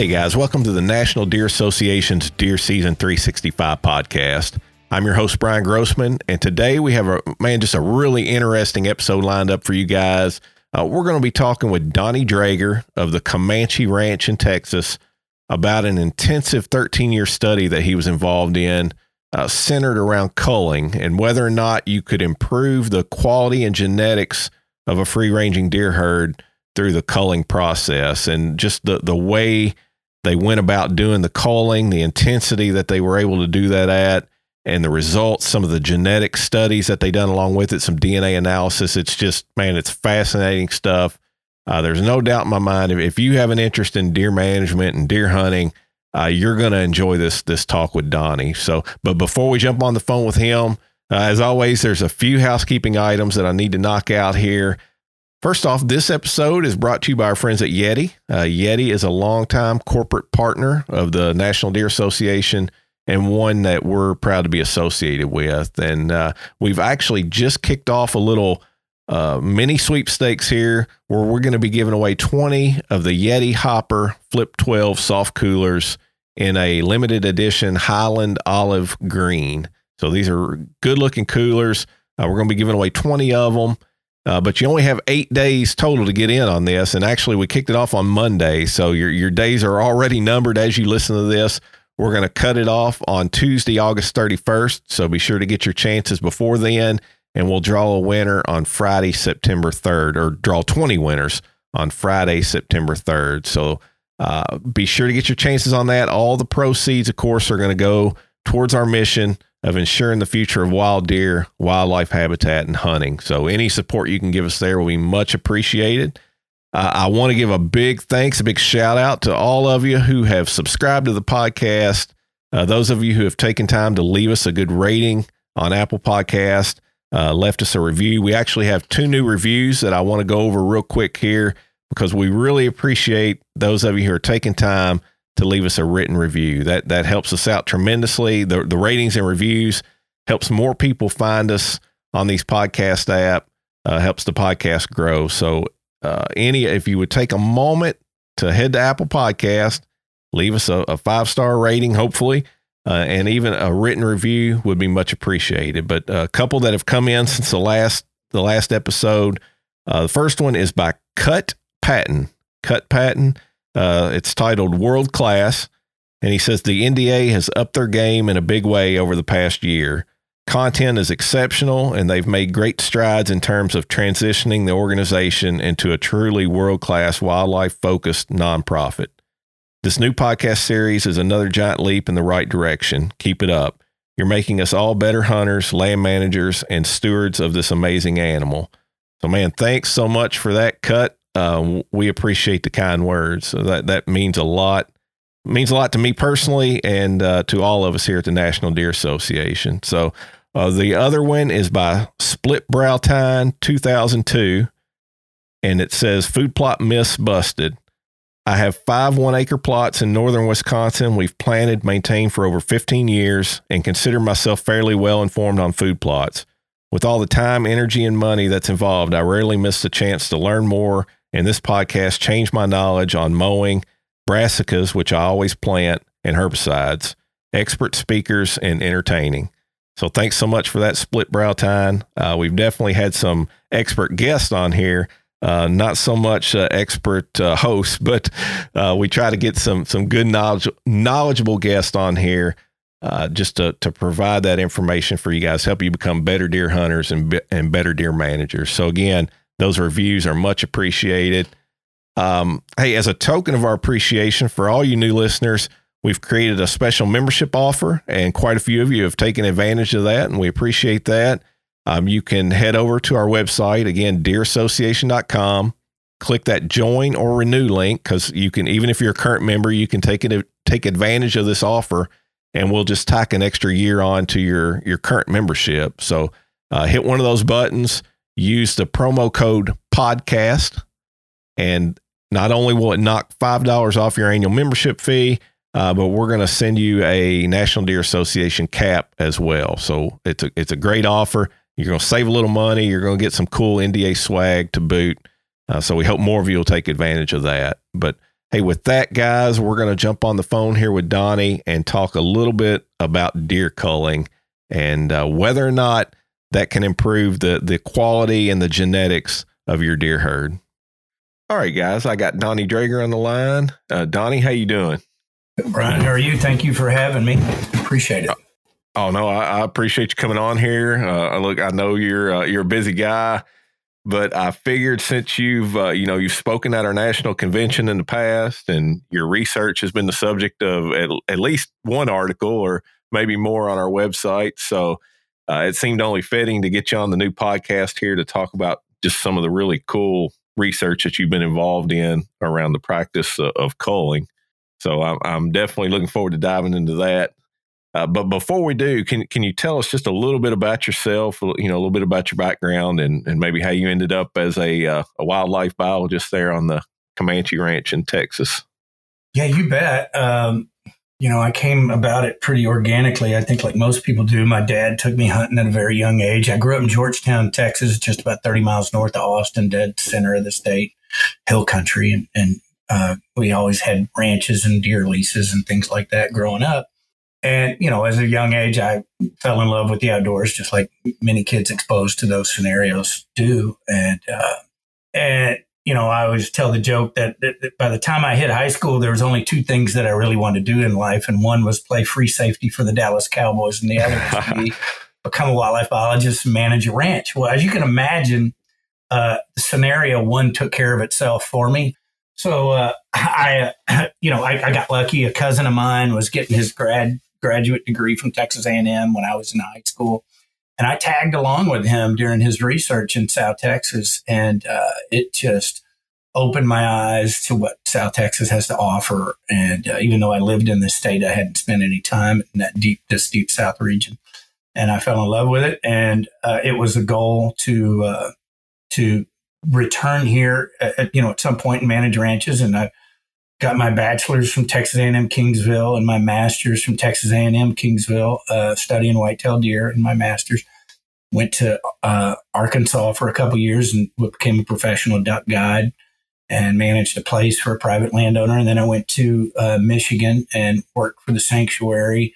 Hey guys, welcome to the National Deer Association's Deer Season 365 podcast. I'm your host Brian Grossman, and today we have a man just a really interesting episode lined up for you guys. Uh, we're going to be talking with Donnie Draeger of the Comanche Ranch in Texas about an intensive 13 year study that he was involved in, uh, centered around culling and whether or not you could improve the quality and genetics of a free ranging deer herd through the culling process and just the, the way they went about doing the culling, the intensity that they were able to do that at, and the results, some of the genetic studies that they done along with it, some DNA analysis. It's just, man, it's fascinating stuff. Uh, there's no doubt in my mind if, you have an interest in deer management and deer hunting, uh, you're going to enjoy this this talk with Donnie. So, but before we jump on the phone with him, uh, as always, there's a few housekeeping items that I need to knock out here. First off, this episode is brought to you by our friends at Yeti. Uh, Yeti is a longtime corporate partner of the National Deer Association and one that we're proud to be associated with. And uh, we've actually just kicked off a little uh, mini sweepstakes here where we're going to be giving away 20 of the Yeti Hopper Flip 12 soft coolers in a limited edition Highland Olive Green. So these are good looking coolers. Uh, we're going to be giving away 20 of them. Uh, but you only have eight days total to get in on this. And actually, we kicked it off on Monday. So your, your days are already numbered as you listen to this. We're going to cut it off on Tuesday, August 31st. So be sure to get your chances before then. And we'll draw a winner on Friday, September 3rd, or draw 20 winners on Friday, September 3rd. So uh, be sure to get your chances on that. All the proceeds, of course, are going to go towards our mission of ensuring the future of wild deer, wildlife habitat, and hunting. So, any support you can give us there will be much appreciated. Uh, I want to give a big thanks, a big shout out to all of you who have subscribed to the podcast. Uh, those of you who have taken time to leave us a good rating on Apple Podcast, uh, left us a review. We actually have two new reviews that I want to go over real quick here because we really appreciate those of you who are taking time to leave us a written review. That that helps us out tremendously. The the ratings and reviews helps more people find us on these podcast app. Uh, helps the podcast grow. So uh, any if you would take a moment to head to Apple Podcast, leave us a, a five star rating, hopefully. Uh, and even a written review would be much appreciated. But a couple that have come in since the last the last episode. Uh, the first one is by Cut Patton. Cut Patton. Uh, it's titled World Class, and he says the NDA has upped their game in a big way over the past year. Content is exceptional, and they've made great strides in terms of transitioning the organization into a truly world class wildlife focused nonprofit. This new podcast series is another giant leap in the right direction. Keep it up. You're making us all better hunters, land managers, and stewards of this amazing animal. So, man, thanks so much for that cut uh, we appreciate the kind words. So that that means a lot. Means a lot to me personally, and uh, to all of us here at the National Deer Association. So uh, the other one is by Split Brow Tine 2002, and it says food plot myths busted. I have five one acre plots in northern Wisconsin. We've planted, maintained for over 15 years, and consider myself fairly well informed on food plots. With all the time, energy, and money that's involved, I rarely miss the chance to learn more and this podcast changed my knowledge on mowing, brassicas, which I always plant, and herbicides, expert speakers, and entertaining. So thanks so much for that split brow tine. Uh, we've definitely had some expert guests on here. Uh, not so much uh, expert uh, hosts, but uh, we try to get some some good knowledge knowledgeable guests on here uh, just to to provide that information for you guys, help you become better deer hunters and and better deer managers. So again, those reviews are much appreciated. Um, hey, as a token of our appreciation for all you new listeners, we've created a special membership offer, and quite a few of you have taken advantage of that, and we appreciate that. Um, you can head over to our website again, deerassociation.com. Click that join or renew link because you can, even if you're a current member, you can take it take advantage of this offer, and we'll just tack an extra year on to your your current membership. So uh, hit one of those buttons use the promo code podcast. And not only will it knock $5 off your annual membership fee uh, but we're going to send you a national deer association cap as well. So it's a, it's a great offer. You're going to save a little money. You're going to get some cool nda swag to boot. Uh, so we hope more of you will take advantage of that. But Hey, with that, guys, we're going to jump on the phone here with Donnie and talk a little bit about deer culling and uh, whether or not that can improve the the quality and the genetics of your deer herd. All right, guys, I got Donnie Draeger on the line. Uh, Donnie, how you doing? Brian, how are you? Thank you for having me. Appreciate it. Oh no, I, I appreciate you coming on here. Uh, look, I know you're uh, you're a busy guy but I figured since you've uh, you know you've spoken at our national convention in the past, and your research has been the subject of at, at least one article or maybe more on our website, so uh, it seemed only fitting to get you on the new podcast here to talk about just some of the really cool research that you've been involved in around the practice of, of culling. So I'm, I'm definitely looking forward to diving into that. Uh, but before we do, can can you tell us just a little bit about yourself? You know, a little bit about your background and, and maybe how you ended up as a uh, a wildlife biologist there on the Comanche Ranch in Texas. Yeah, you bet. Um, you know, I came about it pretty organically. I think, like most people do. My dad took me hunting at a very young age. I grew up in Georgetown, Texas, just about thirty miles north of Austin, dead center of the state, hill country, and, and uh, we always had ranches and deer leases and things like that growing up. And, you know, as a young age, I fell in love with the outdoors, just like many kids exposed to those scenarios do. And, uh, and, you know, I always tell the joke that, that, that, by the time I hit high school, there was only two things that I really wanted to do in life. And one was play free safety for the Dallas Cowboys, and the other was be, become a wildlife biologist and manage a ranch. Well, as you can imagine, uh, the scenario one took care of itself for me. So uh, I, uh, you know, I, I, got lucky. A cousin of mine was getting his grad graduate degree from Texas A&M when I was in high school. And I tagged along with him during his research in South Texas. And uh, it just opened my eyes to what South Texas has to offer. And uh, even though I lived in this state, I hadn't spent any time in that deep, this deep South region. And I fell in love with it. And uh, it was a goal to, uh, to return here at, you know, at some point and manage ranches. And I got my bachelor's from Texas A&M Kingsville and my master's from Texas A&M Kingsville, uh, studying whitetail deer and my master's. Went to uh, Arkansas for a couple years and became a professional duck guide and managed a place for a private landowner. And then I went to uh, Michigan and worked for the sanctuary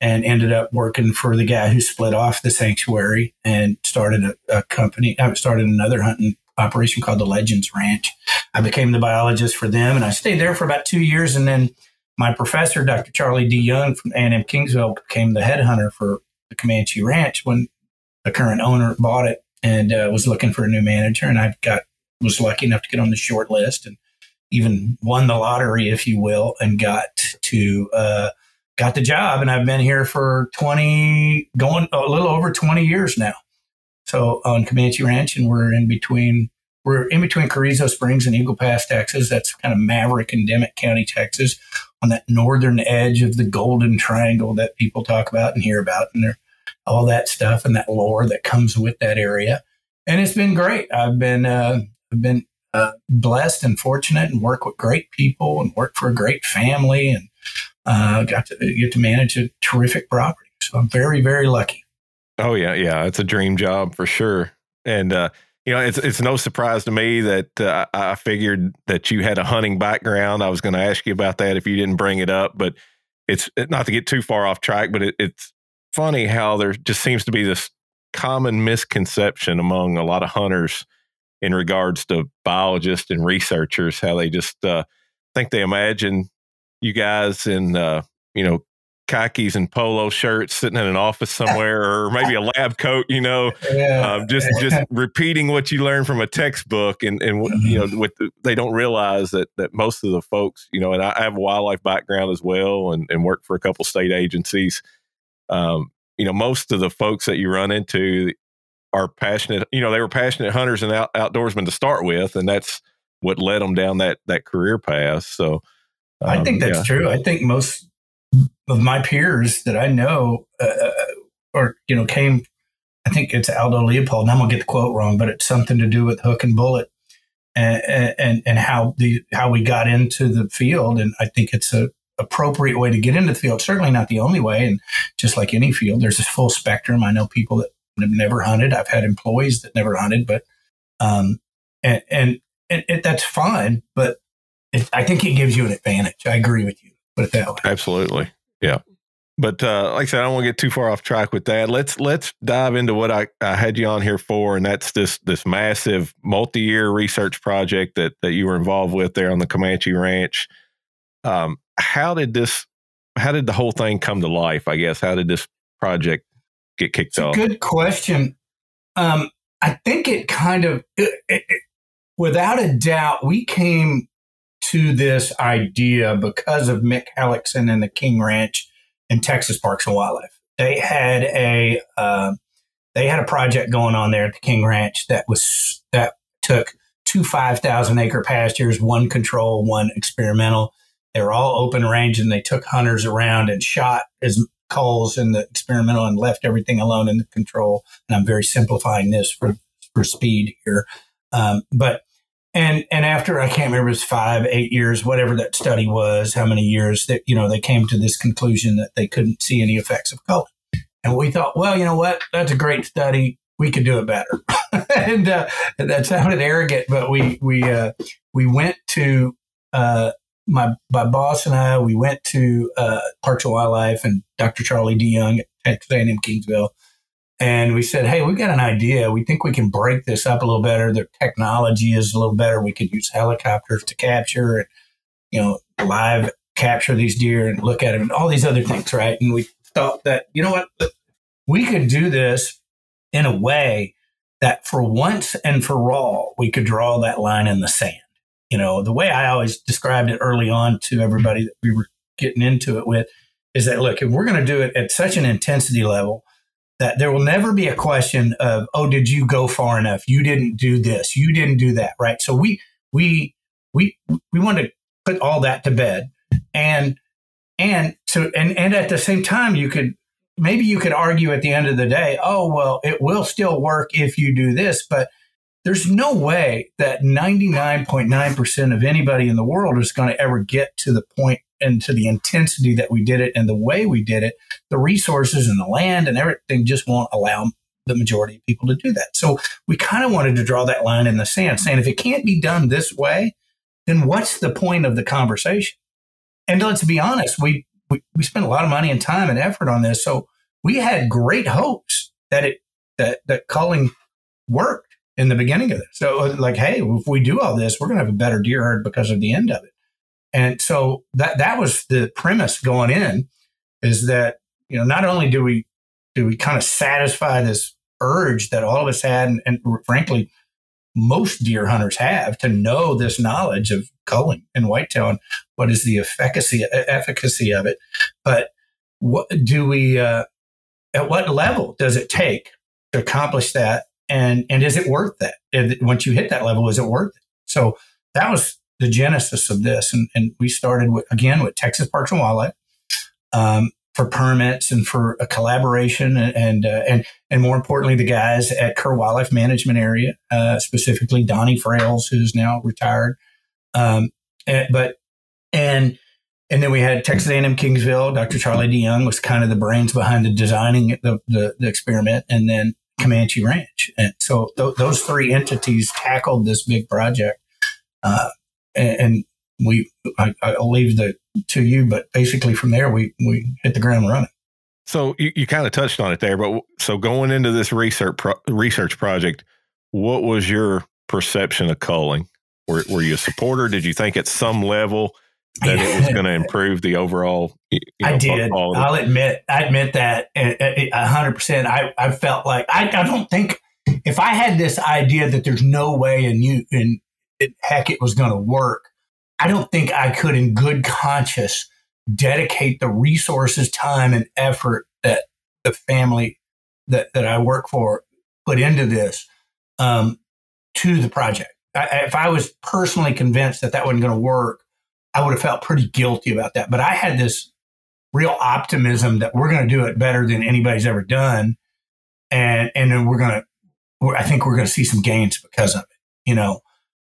and ended up working for the guy who split off the sanctuary and started a, a company. I started another hunting operation called the Legends Ranch. I became the biologist for them, and I stayed there for about two years. And then my professor, Dr. Charlie DeYoung from A&M Kingsville, became the head hunter for the Comanche Ranch when the current owner bought it and uh, was looking for a new manager. And I got was lucky enough to get on the short list and even won the lottery, if you will, and got to uh, got the job. And I've been here for twenty, going a little over twenty years now. So on Comanche Ranch, and we're in between we're in between Carrizo Springs and Eagle Pass, Texas. That's kind of Maverick and County, Texas, on that northern edge of the Golden Triangle that people talk about and hear about, and there, all that stuff and that lore that comes with that area. And it's been great. I've been uh, I've been uh, blessed and fortunate, and work with great people, and work for a great family, and uh, got to get to manage a terrific property. So I'm very, very lucky. Oh yeah, yeah, it's a dream job for sure. And uh, you know, it's it's no surprise to me that uh, I figured that you had a hunting background. I was going to ask you about that if you didn't bring it up, but it's not to get too far off track. But it, it's funny how there just seems to be this common misconception among a lot of hunters in regards to biologists and researchers, how they just uh, think they imagine you guys in uh, you know khakis and polo shirts sitting in an office somewhere or maybe a lab coat you know yeah. um, just just repeating what you learn from a textbook and and you know with the, they don't realize that that most of the folks you know and i have a wildlife background as well and, and work for a couple state agencies um, you know most of the folks that you run into are passionate you know they were passionate hunters and out, outdoorsmen to start with and that's what led them down that that career path so um, I think that's yeah. true. I think most of my peers that I know, uh, uh, or you know, came. I think it's Aldo Leopold, and I'm gonna get the quote wrong, but it's something to do with hook and bullet, and and, and how the how we got into the field. And I think it's a appropriate way to get into the field. Certainly not the only way. And just like any field, there's a full spectrum. I know people that have never hunted. I've had employees that never hunted, but um, and and, and it, that's fine. But I think it gives you an advantage. I agree with you. Put it that way. Absolutely. Yeah. But uh, like I said, I don't want to get too far off track with that. Let's let's dive into what I, I had you on here for, and that's this this massive multi-year research project that that you were involved with there on the Comanche Ranch. Um, how did this? How did the whole thing come to life? I guess how did this project get kicked off? Good question. Um, I think it kind of, it, it, without a doubt, we came to this idea because of Mick Hellickson and the King Ranch and Texas Parks and Wildlife. They had a uh, they had a project going on there at the King Ranch that was that took two five thousand acre pastures, one control, one experimental. They were all open range, and they took hunters around and shot as calls in the experimental and left everything alone in the control. And I'm very simplifying this for for speed here, um, but and and after I can't remember it's five, eight years, whatever that study was, how many years that you know they came to this conclusion that they couldn't see any effects of culling. And we thought, well, you know what? That's a great study. We could do it better. and, uh, that sounded arrogant, but we we uh, we went to uh, my my boss and I. We went to uh, Parks and Wildlife and Dr. Charlie DeYoung at Texas Kingsville and we said, "Hey, we've got an idea. We think we can break this up a little better. The technology is a little better. We could use helicopters to capture and you know live capture these deer and look at them and all these other things, right?" And we thought that you know what, we could do this in a way that for once and for all, we could draw that line in the sand. You know, the way I always described it early on to everybody that we were getting into it with is that look, if we're going to do it at such an intensity level that there will never be a question of, oh, did you go far enough? You didn't do this. You didn't do that. Right. So we, we, we, we want to put all that to bed and, and so, and, and at the same time, you could, maybe you could argue at the end of the day, oh, well, it will still work if you do this, but there's no way that 99.9% of anybody in the world is going to ever get to the point and to the intensity that we did it and the way we did it, the resources and the land and everything just won't allow the majority of people to do that. So we kind of wanted to draw that line in the sand, saying if it can't be done this way, then what's the point of the conversation? And let's be honest, we, we, we spent a lot of money and time and effort on this. So we had great hopes that it that that culling worked in the beginning of it. So like, hey, if we do all this, we're gonna have a better deer herd because of the end of it. And so that that was the premise going in is that, you know, not only do we do we kind of satisfy this urge that all of us had and, and frankly most deer hunters have to know this knowledge of culling and whitetail and what is the efficacy efficacy of it. But what do we uh, at what level does it take to accomplish that and and is it worth that? Once you hit that level, is it worth it? So that was the genesis of this. And, and we started with, again with Texas Parks and Wildlife um, for permits and for a collaboration and and, uh, and and more importantly, the guys at Kerr Wildlife Management Area, uh, specifically Donnie Frails, who's now retired. Um, and, but and and then we had Texas A&M Kingsville. Dr. Charlie DeYoung was kind of the brains behind the designing the, the, the experiment, and then Comanche Ranch. And so th- those three entities tackled this big project. Uh, and, and we I, will leave the to you, but basically from there we we hit the ground running. So you, you kind of touched on it there, but so going into this research pro, research project, what was your perception of culling? Were, were you a supporter? Did you think at some level that it was going to improve the overall? You know, I did. Quality? I'll admit, I admit that eh, eh, eh, a hundred percent. I I felt like I, I don't think if I had this idea that there's no way in you in it, heck, it was going to work. I don't think I could, in good conscience, dedicate the resources, time, and effort that the family that, that I work for put into this um, to the project. I, if I was personally convinced that that wasn't going to work, I would have felt pretty guilty about that. But I had this real optimism that we're going to do it better than anybody's ever done, and and then we're going to. I think we're going to see some gains because of it. You know,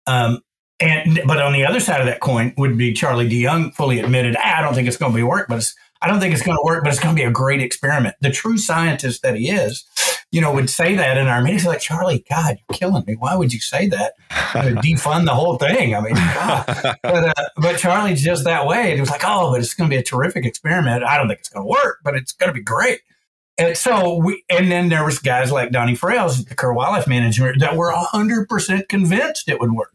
um, and but on the other side of that coin would be Charlie DeYoung fully admitted, ah, I don't think it's going to be work, but I don't think it's going to work, but it's going to be a great experiment. The true scientist that he is, you know, would say that in our meetings. Like, Charlie, God, you're killing me. Why would you say that? defund the whole thing. I mean, but, uh, but Charlie's just that way. It was like, oh, but it's going to be a terrific experiment. I don't think it's going to work, but it's going to be great. And so we, and then there was guys like Donnie Frails at the Kerr Wildlife Management that were hundred percent convinced it would work.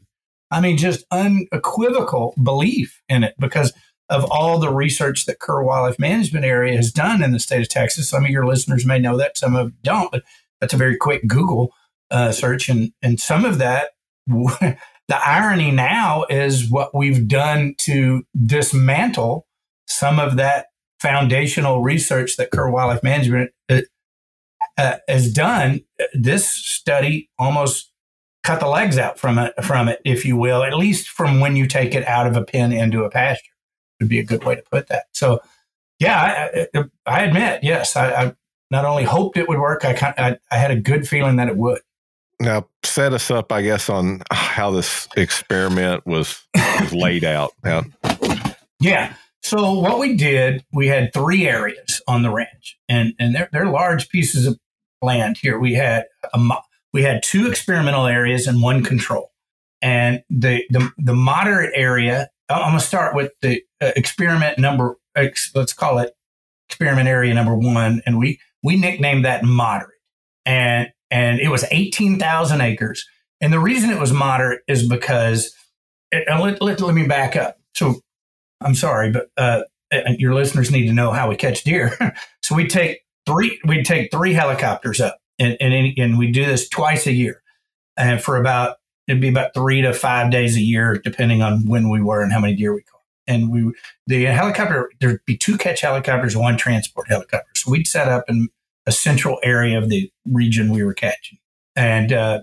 I mean, just unequivocal belief in it because of all the research that Kerr Wildlife Management Area has done in the state of Texas. Some of your listeners may know that, some of don't, but that's a very quick Google uh, search. And, and some of that, the irony now is what we've done to dismantle some of that foundational research that Kerr Wildlife Management uh, uh, has done. This study almost cut the legs out from it, from it, if you will, at least from when you take it out of a pen into a pasture would be a good way to put that. So, yeah, I, I admit, yes, I, I, not only hoped it would work, I, I, I had a good feeling that it would. Now, set us up, I guess, on how this experiment was, was laid out. Now, yeah. So what we did, we had three areas on the ranch, and and they're, they're large pieces of land here. We had a we had two experimental areas and one control, and the the, the moderate area. I'm going to start with the uh, experiment number, let's call it experiment area number one, and we we nicknamed that moderate, and and it was eighteen thousand acres, and the reason it was moderate is because, it, let, let, let me back up. So, I'm sorry, but uh, your listeners need to know how we catch deer. so we take three We'd take three helicopters up, and and, and we do this twice a year, and for about it'd be about three to five days a year, depending on when we were and how many deer we caught and we the helicopter there'd be two catch helicopters, one transport helicopter. So we'd set up in a central area of the region we were catching, and uh,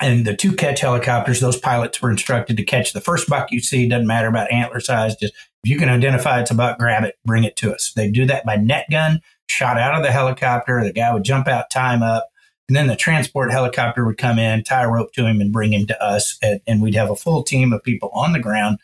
and the two catch helicopters, those pilots were instructed to catch the first buck you see. Doesn't matter about antler size, just if you can identify it's a buck, grab it, bring it to us. They do that by net gun, shot out of the helicopter. The guy would jump out, him up. And then the transport helicopter would come in, tie a rope to him, and bring him to us. And, and we'd have a full team of people on the ground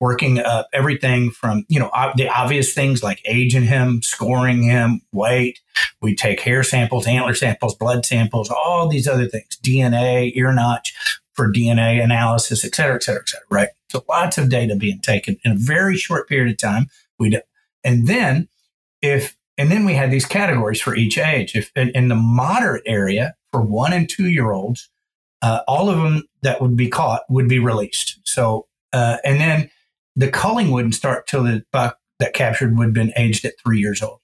working up everything from you know the obvious things like aging him scoring him weight we take hair samples antler samples blood samples all these other things dna ear notch for dna analysis et cetera et cetera et cetera right so lots of data being taken in a very short period of time we and then if and then we had these categories for each age if in, the moderate area for one and two year olds uh, all of them that would be caught would be released so uh, and then the culling wouldn't start till the buck that captured would have been aged at three years old.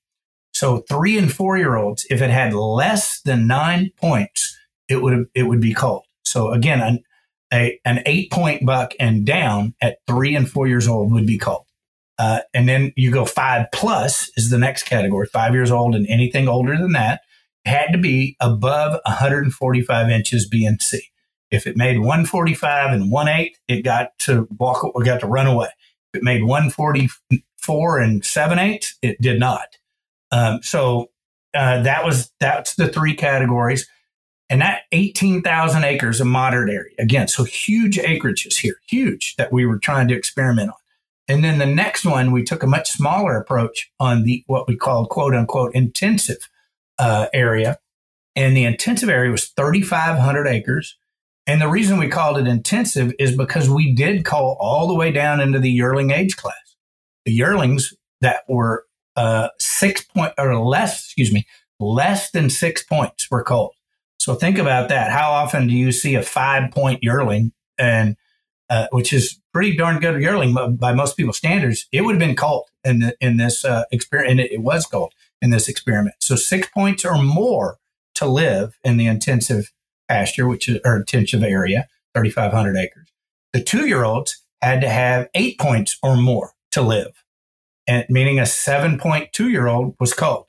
So three and four year olds, if it had less than nine points, it would it would be culled. So again, an a, an eight point buck and down at three and four years old would be culled. Uh, and then you go five plus is the next category. Five years old and anything older than that had to be above 145 inches BNC. If it made 145 and one eight, it got to walk, or got to run away If it made 144 and seven eighths, it did not. Um, so uh, that was that's the three categories, and that 18,000 acres of moderate area again. So huge acreages here, huge that we were trying to experiment on. And then the next one, we took a much smaller approach on the what we called quote unquote intensive uh, area, and the intensive area was 3,500 acres and the reason we called it intensive is because we did call all the way down into the yearling age class. The yearlings that were uh, six point or less, excuse me, less than six points were called. So think about that. How often do you see a five point yearling and uh, which is pretty darn good yearling by most people's standards? It would have been called in the, in this uh, experiment, and it, it was called in this experiment. So six points or more to live in the intensive pasture, which is or intensive area, 3,500 acres. The two year olds had to have eight points or more to live, and meaning a 7.2 year old was culled.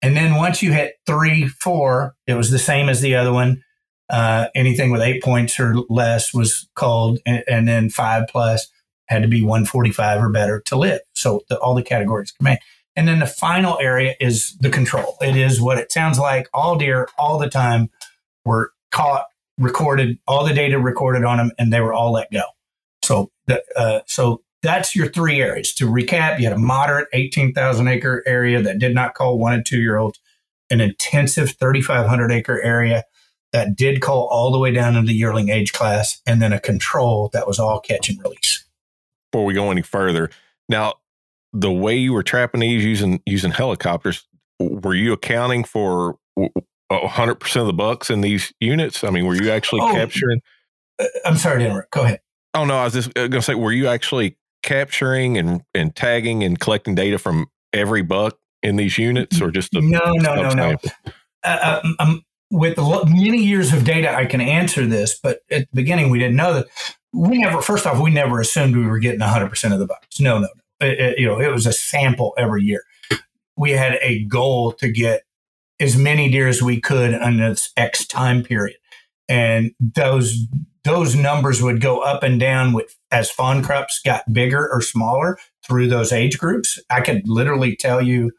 And then once you hit three, four, it was the same as the other one. Uh, anything with eight points or less was called, and, and, then five plus had to be 145 or better to live. So the, all the categories come in. And then the final area is the control. It is what it sounds like. All deer, all the time, were caught, recorded, all the data recorded on them, and they were all let go. So, the, uh, so that's your three areas. To recap, you had a moderate 18,000 acre area that did not call one and two year olds. an intensive 3,500 acre area that did call all the way down into the yearling age class, and then a control that was all catch and release. Before we go any further, now the way you were trapping these using using helicopters, were you accounting for hundred percent of the bucks in these units? I mean, were you actually oh, capturing? Uh, I'm sorry to interrupt. Go ahead. Oh no, I was just going to say, were you actually capturing and and tagging and collecting data from every buck in these units, or just a no, no, no, no? Uh, um, um, with many years of data, I can answer this, but at the beginning, we didn't know that. We never, first off, we never assumed we were getting 100% of the bucks. No, no, no. It, it, you know, it was a sample every year. We had a goal to get as many deer as we could in this X time period. And those those numbers would go up and down with as fawn crops got bigger or smaller through those age groups. I could literally tell you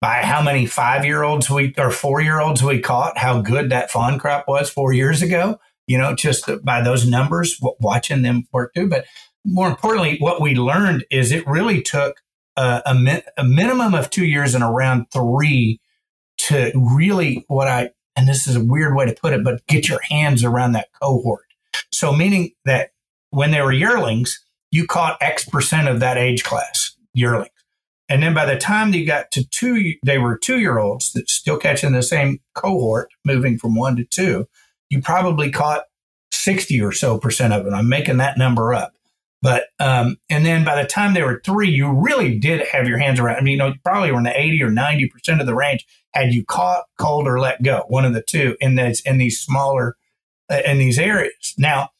by how many five year olds we or four year olds we caught, how good that fawn crop was four years ago. You know, just by those numbers, watching them work too. But more importantly, what we learned is it really took a, a, a minimum of two years and around three to really what I and this is a weird way to put it, but get your hands around that cohort. So meaning that when they were yearlings, you caught X percent of that age class yearlings. And then by the time they got to two, they were two year olds that still catching the same cohort, moving from one to two. You probably caught 60 or so percent of it. I'm making that number up. But, um, and then by the time they were three, you really did have your hands around. I mean, you know, probably were in the 80 or 90% of the range had you caught, cold, or let go, one of the two in these, in these smaller, uh, in these areas. Now,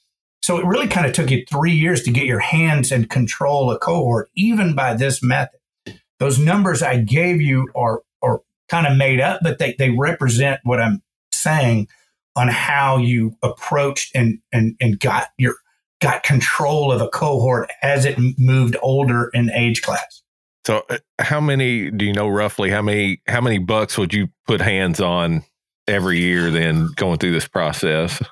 so it really kind of took you three years to get your hands and control a cohort, even by this method. Those numbers I gave you are, are kind of made up, but they, they represent what I'm saying on how you approached and, and, and got your, got control of a cohort as it moved older in age class. So, uh, how many do you know roughly? How many how many bucks would you put hands on every year? Then going through this process.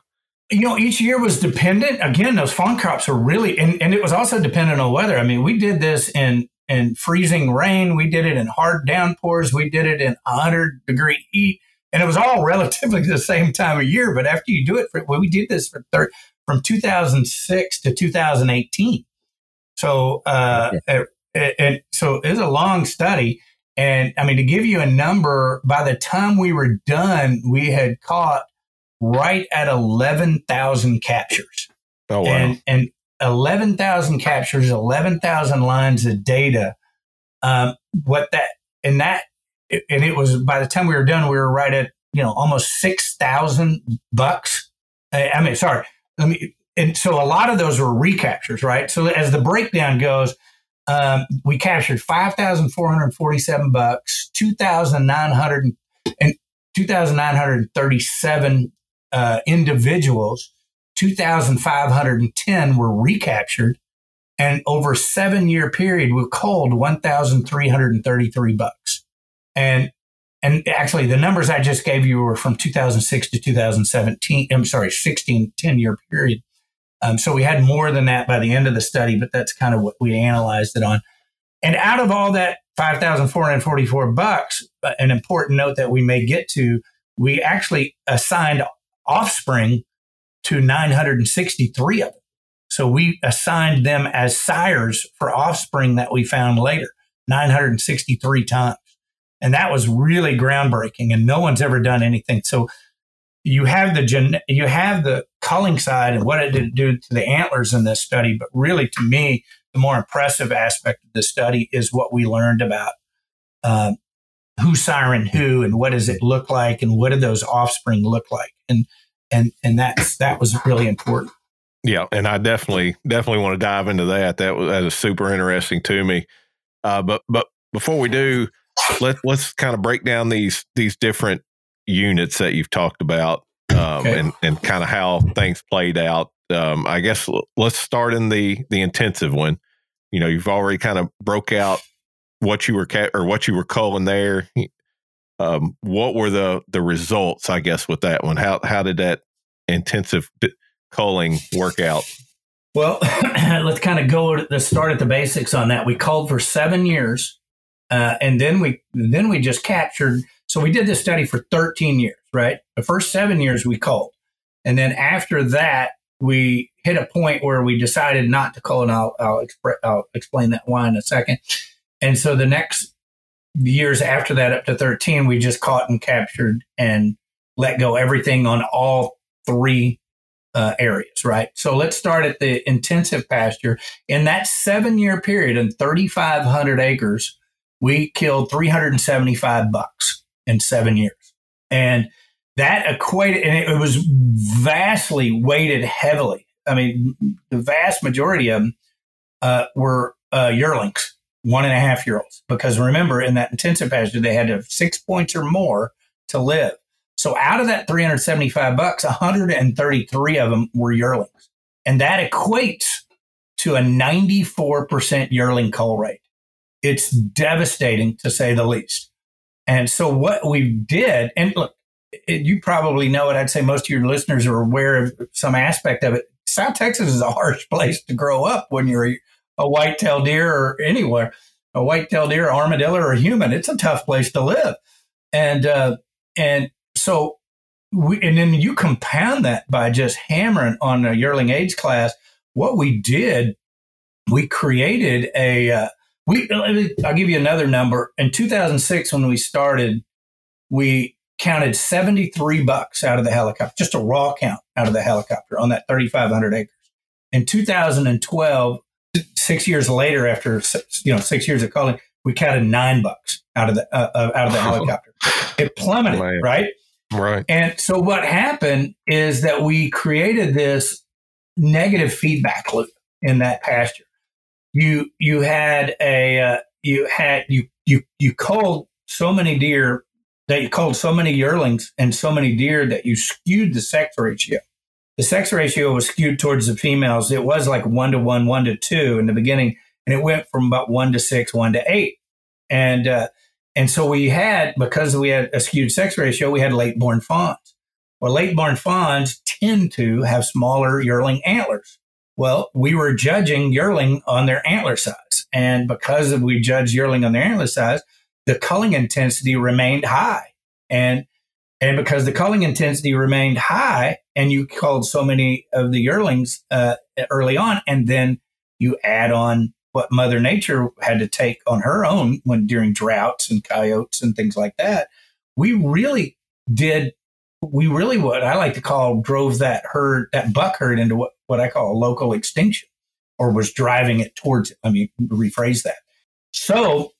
You know, each year was dependent. Again, those fawn crops were really, and, and it was also dependent on weather. I mean, we did this in in freezing rain. We did it in hard downpours. We did it in 100 degree heat. And it was all relatively the same time of year. But after you do it, for, well, we did this for thir- from 2006 to 2018. So, uh, okay. and, and so it's a long study. And I mean, to give you a number, by the time we were done, we had caught right at 11,000 captures. Oh, wow. And, and 11,000 captures, 11,000 lines of data. Um, what that, and that, and it was by the time we were done, we were right at, you know, almost 6,000 bucks. I mean, sorry, let me, and so a lot of those were recaptures, right? So as the breakdown goes, um, we captured 5,447 bucks, 2,900 and 2,937 uh, individuals, 2,510 were recaptured. And over a seven year period, we culled 1,333 bucks. And and actually the numbers I just gave you were from 2006 to 2017. I'm sorry, 16, 10 year period. Um, so we had more than that by the end of the study, but that's kind of what we analyzed it on. And out of all that 5,444 bucks, uh, an important note that we may get to, we actually assigned offspring to 963 of them. So we assigned them as sires for offspring that we found later, 963 times. And that was really groundbreaking and no one's ever done anything. So you have the gen- you have the culling side and what it did do to the antlers in this study, but really to me, the more impressive aspect of the study is what we learned about uh, who siren who and what does it look like and what do those offspring look like and and and that's that was really important. Yeah, and I definitely definitely want to dive into that. That was that is super interesting to me. Uh, but but before we do, let's let's kind of break down these these different units that you've talked about um, okay. and and kind of how things played out. Um, I guess let's start in the the intensive one. You know, you've already kind of broke out what you were ca- or what you were calling there. Um, what were the the results? I guess with that one, how how did that intensive culling work out? Well, let's kind of go to the start at the basics on that. We culled for seven years uh, and then we then we just captured So we did this study for 13 years, right? The first seven years we culled. And then after that, we hit a point where we decided not to cull, and I'll, I'll, expre- I'll explain that why in a second. And so the next years after that, up to 13, we just caught and captured and let go everything on all three uh, areas, right? So let's start at the intensive pasture. In that seven year period, in 3,500 acres, we killed 375 bucks in seven years. And that equated, and it, was vastly weighted heavily. I mean, the vast majority of them uh, were uh, yearlings, one and a half year olds. Because remember, in that intensive pasture, they had to have six points or more to live. So out of that 375 bucks, 133 of them were yearlings. And that equates to a 94% yearling cull rate. It's devastating to say the least. And so what we did, and look, it, you probably know it. I'd say most of your listeners are aware of some aspect of it. South Texas is a harsh place to grow up when you're a white-tailed deer or anywhere, a white-tailed deer, armadillo, or a human. It's a tough place to live. And, uh, and so, we, and then you compound that by just hammering on a yearling age class. What we did, we created a. Uh, we. I'll give you another number. In 2006, when we started, we counted 73 bucks out of the helicopter, just a raw count out of the helicopter on that 3,500 acres. In 2012, six years later, after you know six years of calling, we counted nine bucks out of the uh, uh out of the helicopter. It plummeted, right? Right. And so what happened is that we created this negative feedback loop in that pasture. You you had a uh, you had you you you culled so many deer that you culled so many yearlings and so many deer that you skewed the sex ratio. The sex ratio was skewed towards the females. It was like one to one, one to two in the beginning, and it went from about one to six, one to eight. And uh, and so we had, because we had a skewed sex ratio, we had late born fawns. Well, late born fawns tend to have smaller yearling antlers. Well, we were judging yearling on their antler size. And because we judged yearling on their antler size, the culling intensity remained high. And and because the culling intensity remained high, and you culled so many of the yearlings uh, early on, and then you add on what Mother Nature had to take on her own when during droughts and coyotes and things like that. We really did. We really what I like to call drove that herd, that buck herd, into what what I call a local extinction, or was driving it towards it. Let me rephrase that. So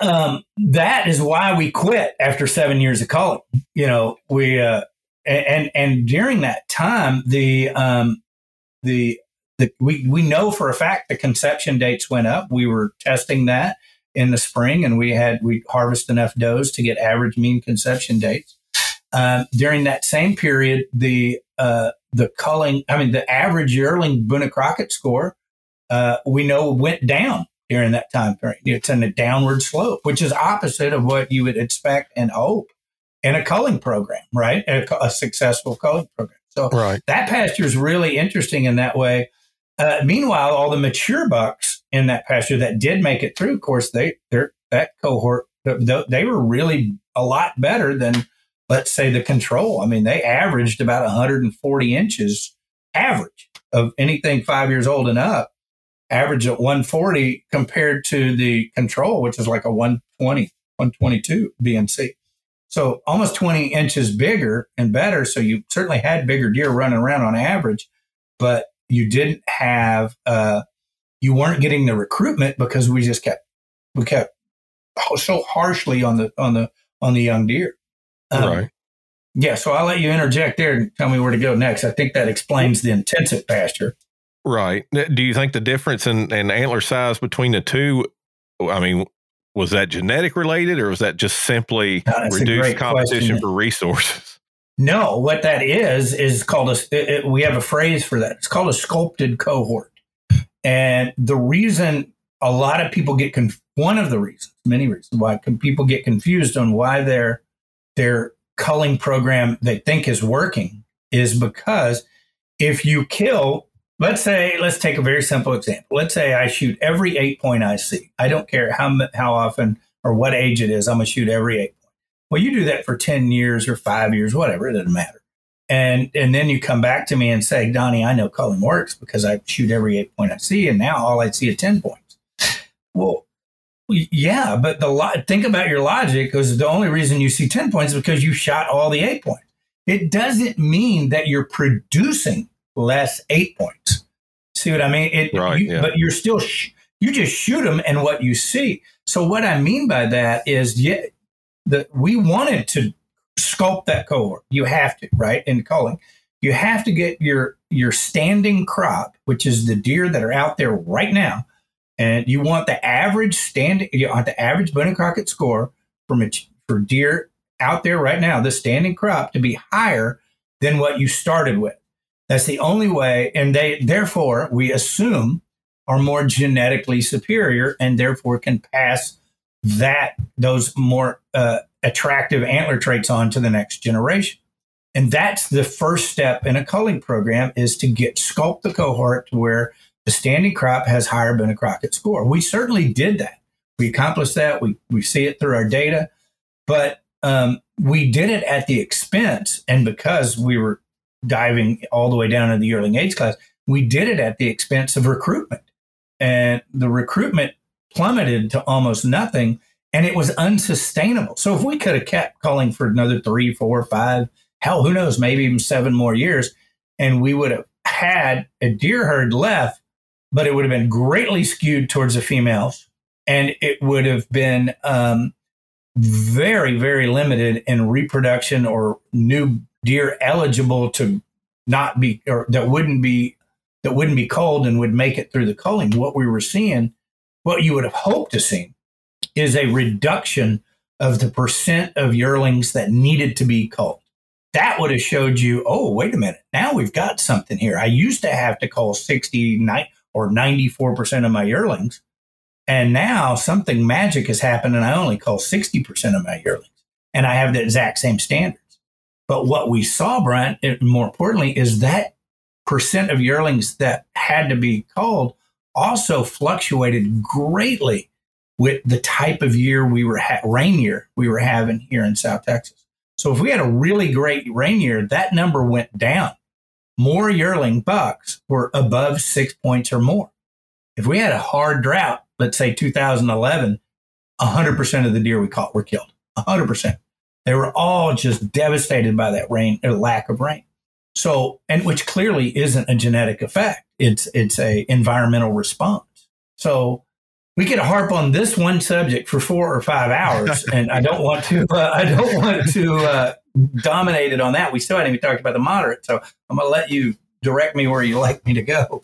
um, that is why we quit after seven years of culling. You know, we uh, and and during that time, the um, the the, we, we know for a fact the conception dates went up. We were testing that in the spring and we had, we harvest enough does to get average mean conception dates. Um, during that same period, the, uh, the culling, I mean, the average yearling Boone Crockett score, uh, we know went down during that time period. It's in a downward slope, which is opposite of what you would expect and hope in a culling program, right? A, a successful culling program. So right. that pasture is really interesting in that way. Uh, meanwhile, all the mature bucks in that pasture that did make it through, of course, they they're that cohort they were really a lot better than let's say the control. I mean, they averaged about 140 inches average of anything five years old and up, average at 140 compared to the control, which is like a 120, 122 BNC. So almost 20 inches bigger and better. So you certainly had bigger deer running around on average, but you didn't have uh, you weren't getting the recruitment because we just kept we kept so harshly on the on the on the young deer. Um, right. Yeah, so I'll let you interject there and tell me where to go next. I think that explains the intensive pasture. Right. Do you think the difference in, in antler size between the two? I mean, was that genetic related, or was that just simply reduced competition question. for resources? No, what that is is called a. It, it, we have a phrase for that. It's called a sculpted cohort, and the reason a lot of people get conf- one of the reasons, many reasons why people get confused on why their their culling program they think is working is because if you kill, let's say, let's take a very simple example. Let's say I shoot every eight point I see. I don't care how how often or what age it is. I'm gonna shoot every eight point. Well, you do that for 10 years or five years, whatever, it doesn't matter. And and then you come back to me and say, Donnie, I know culling works because I shoot every eight point I see, and now all I see is 10 points. Well, yeah, but the lo- think about your logic because the only reason you see 10 points is because you shot all the eight points. It doesn't mean that you're producing less eight points. See what I mean? It, right, you, yeah. But you're still, sh- you just shoot them and what you see. So what I mean by that is, yeah, the, we wanted to sculpt that cohort. You have to, right? In culling, you have to get your your standing crop, which is the deer that are out there right now, and you want the average standing, you want the average Boone and Crockett score from a, for deer out there right now, the standing crop to be higher than what you started with. That's the only way, and they therefore we assume are more genetically superior, and therefore can pass that those more uh, attractive antler traits on to the next generation. And that's the first step in a culling program is to get sculpt the cohort to where the standing crop has higher and Crockett score. We certainly did that. We accomplished that. We we see it through our data, but um, we did it at the expense, and because we were diving all the way down in the yearling age class, we did it at the expense of recruitment, and the recruitment plummeted to almost nothing, and it was unsustainable. So if we could have kept culling for another three, four, five, hell, who knows, maybe even seven more years, and we would have had a deer herd left, but it would have been greatly skewed towards the females, and it would have been um, very, very limited in reproduction or new deer eligible to not be or that wouldn't be that wouldn't be culled and would make it through the culling. What we were seeing, what you would have hoped to see, is a reduction of the percent of yearlings that needed to be culled. That would have showed you, oh, wait a minute, now we've got something here. I used to have to cull 69 or 94% of my yearlings. And now something magic has happened, and I only cull 60% of my yearlings. And I have the exact same standards. But what we saw, Brian, eh, more importantly, is that percent of yearlings that had to be culled also fluctuated greatly with the type of year we were ha- rain year we were having here in South Texas. So if we had a really great rain year, that number went down. More yearling bucks were above six points or more. If we had a hard drought, let's say 2011, 100% of the deer we caught were killed. 100%. They were all just devastated by that rain or lack of rain. So, and which clearly isn't a genetic effect. It's it's a environmental response. So, we could harp on this one subject for four or five hours, and I don't want to. Uh, I don't want to uh, dominate it on that. We still haven't even talked about the moderate, so I'm going to let you direct me where you like me to go.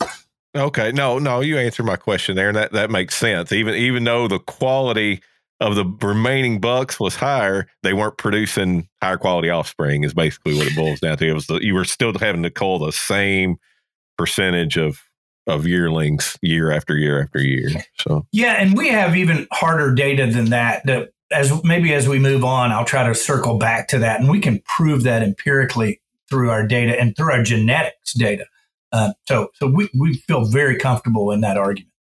Okay, no, no, you answered my question there, and that that makes sense. Even even though the quality of the remaining bucks was higher, they weren't producing higher quality offspring. Is basically what it boils down to. It was the, you were still having to cull the same percentage of of yearlings year after year after year. So yeah, and we have even harder data than that. That as maybe as we move on, I'll try to circle back to that, and we can prove that empirically through our data and through our genetics data. Uh, so so we we feel very comfortable in that argument.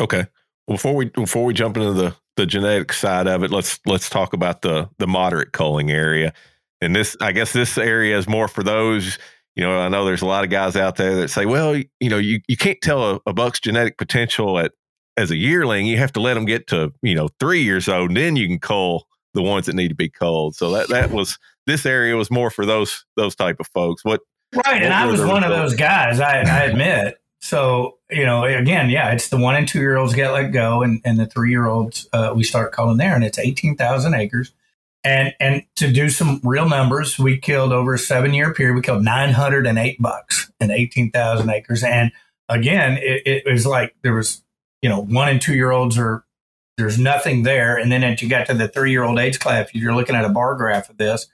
Okay. Before we before we jump into the the genetic side of it, let's let's talk about the the moderate culling area. And this, I guess, this area is more for those. You know, I know there's a lot of guys out there that say, well, you know, you, you can't tell a, a buck's genetic potential at as a yearling. You have to let them get to you know three years old, and then you can cull the ones that need to be culled. So that that was this area was more for those those type of folks. What right? And I was one of those guys. I, I admit. So, you know, again, yeah, it's the one and two year olds get let go, and, and the three year olds uh, we start culling there, and it's 18,000 acres. And and to do some real numbers, we killed over a seven year period, we killed 908 bucks in 18,000 acres. And again, it, it was like there was, you know, one and two year olds are, there's nothing there. And then as you got to the three year old age class, you're looking at a bar graph of this,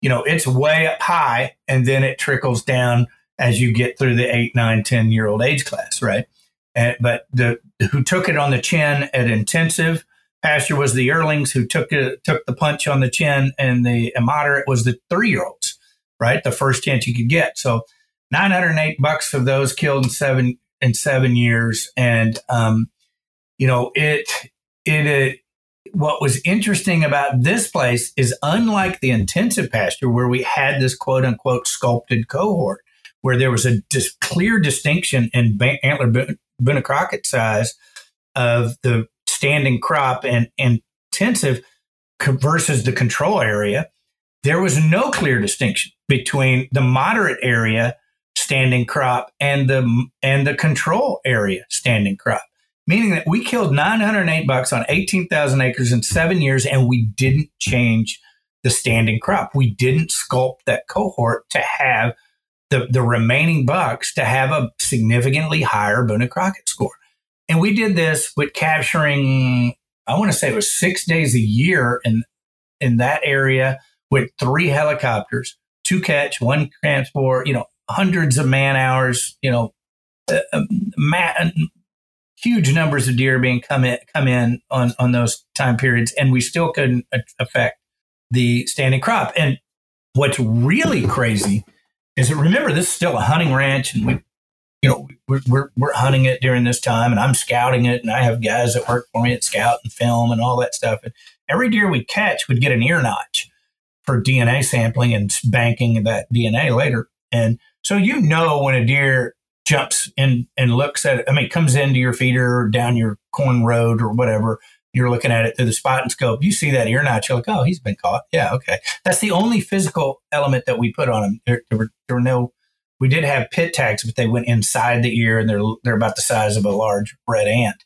you know, it's way up high and then it trickles down as you get through the eight, nine, 10 year old age class, right? And, but the who took it on the chin at intensive pasture was the yearlings who took it, took the punch on the chin, and the moderate was the three year olds, right? The first chance you could get. So 908 bucks of those killed in seven in seven years, and um, you know it it, it what was interesting about this place is unlike the intensive pasture where we had this quote unquote sculpted cohort, where there was a dis- clear distinction in ba- antler Boone Crockett size of the standing crop and, and intensive versus the control area, there was no clear distinction between the moderate area standing crop and the and the control area standing crop meaning that we killed 908 bucks on 18,000 acres in 7 years and we didn't change the standing crop. We didn't sculpt that cohort to have the, the remaining bucks to have a significantly higher Boone and Crockett score and we did this with capturing I want to say it was 6 days a year in in that area with three helicopters two catch one transport you know hundreds of man hours, you know, uh, um, huge numbers of deer being come in, come in on, on those time periods, and we still couldn't affect the standing crop. And what's really crazy is that remember this is still a hunting ranch, and we, you know, we're, we're, we're hunting it during this time, and I'm scouting it, and I have guys that work for me at scout and film and all that stuff. And every deer we catch would get an ear notch for DNA sampling and banking that DNA later. And so you know when a deer jumps in and looks at it, I mean, comes into your feeder or down your corn road or whatever, you're looking at it through the spotting scope. You see that ear notch, you're like, oh, he's been caught. Yeah, okay. That's the only physical element that we put on him. There, there, were, there were no, we did have pit tags, but they went inside the ear and they're, they're about the size of a large red ant.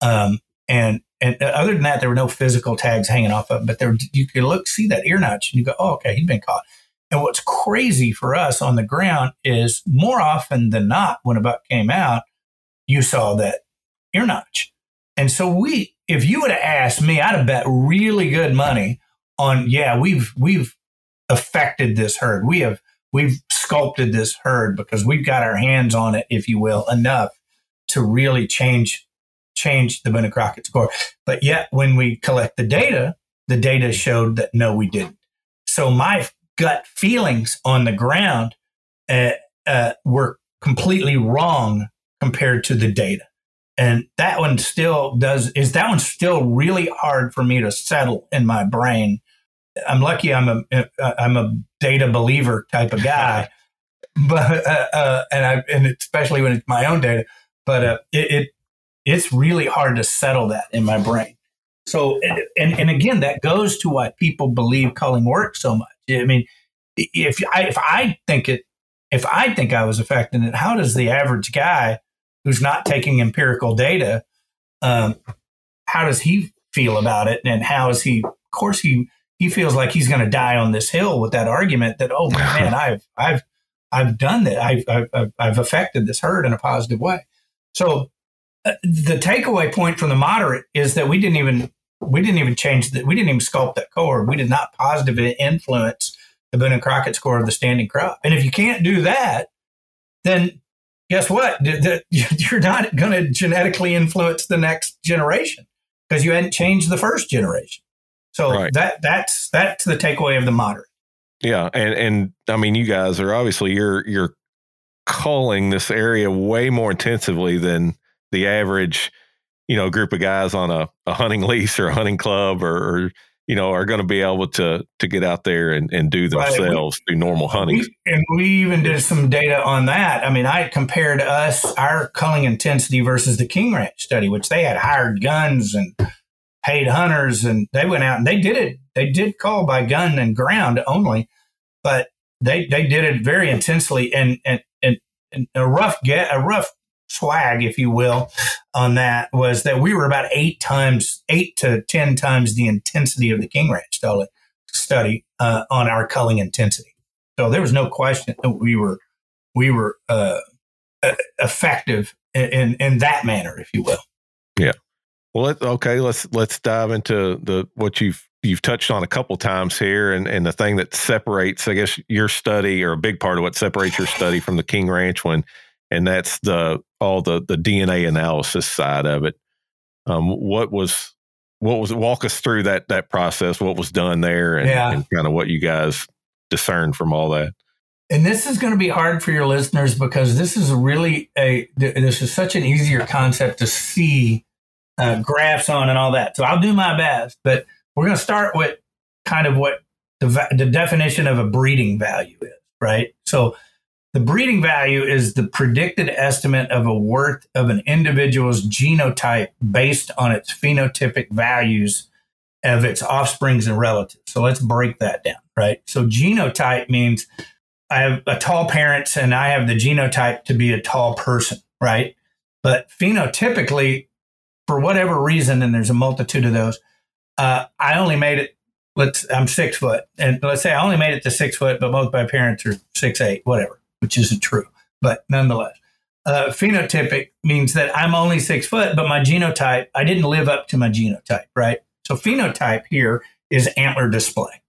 Um, and, and other than that, there were no physical tags hanging off of it, but there, you could look, see that ear notch and you go, oh, okay, he's been caught. And what's crazy for us on the ground is more often than not, when a buck came out, you saw that ear notch. And so we, if you would have asked me, I'd have bet really good money on, yeah, we've, we've affected this herd. We have, we've sculpted this herd because we've got our hands on it, if you will, enough to really change, change the Boone Crockett score. But yet when we collect the data, the data showed that no, we didn't. So my gut feelings on the ground uh, uh, were completely wrong compared to the data. And that one still does, is that one still really hard for me to settle in my brain? I'm lucky I'm a, I'm a data believer type of guy, but, uh, uh, and I, and especially when it's my own data, but uh, it, it, it's really hard to settle that in my brain. So, and, and again, that goes to why people believe culling works so much. I mean, if I, if I think it, if I think I was affecting it, how does the average guy who's not taking empirical data, um, how does he feel about it? And how is he, of course, he, he feels like he's going to die on this hill with that argument that, oh man, I've, I've, I've done that. I've, I've, I've affected this herd in a positive way. So uh, the takeaway point from the moderate is that we didn't even we didn't even change that. We didn't even sculpt that core. We did not positively influence the Boone and Crockett score of the standing crop. And if you can't do that, then guess what? You're not going to genetically influence the next generation because you hadn't changed the first generation. So right. that that's that's the takeaway of the moderate. Yeah, and and I mean, you guys are obviously you're you're culling this area way more intensively than the average you know, group of guys on a, a hunting lease or a hunting club or, or you know, are going to be able to to get out there and, and do themselves, right. do normal hunting. We, and we even did some data on that. I mean, I compared us our culling intensity versus the King Ranch study, which they had hired guns and paid hunters, and they went out and they did it. They did cull by gun and ground only, but they they did it very intensely and and and, and a rough get a rough swag, if you will, on that was that we were about eight times, eight to 10 times the intensity of the King Ranch study uh, on our culling intensity. So there was no question that we were, we were uh, effective in, in that manner, if you will. Yeah. Well, let, okay, let's let's dive into the what you've you've touched on a couple times here, and and the thing that separates, I guess, your study or a big part of what separates your study from the King Ranch one and that's the all the the DNA analysis side of it. Um, what was what was walk us through that that process? What was done there, and, yeah. and kind of what you guys discerned from all that. And this is going to be hard for your listeners because this is really a this is such an easier concept to see uh, graphs on and all that. So I'll do my best, but we're going to start with kind of what the, the definition of a breeding value is, right? So the breeding value is the predicted estimate of a worth of an individual's genotype based on its phenotypic values of its offsprings and relatives. So let's break that down, right? So genotype means I have a tall parents and I have the genotype to be a tall person, right? But phenotypically, for whatever reason, and there's a multitude of those, uh, I only made it. Let's I'm six foot, and let's say I only made it to six foot, but both my parents are six eight, whatever, which isn't true, but nonetheless, uh, phenotypic means that I'm only six foot, but my genotype I didn't live up to my genotype, right? So phenotype here is antler display.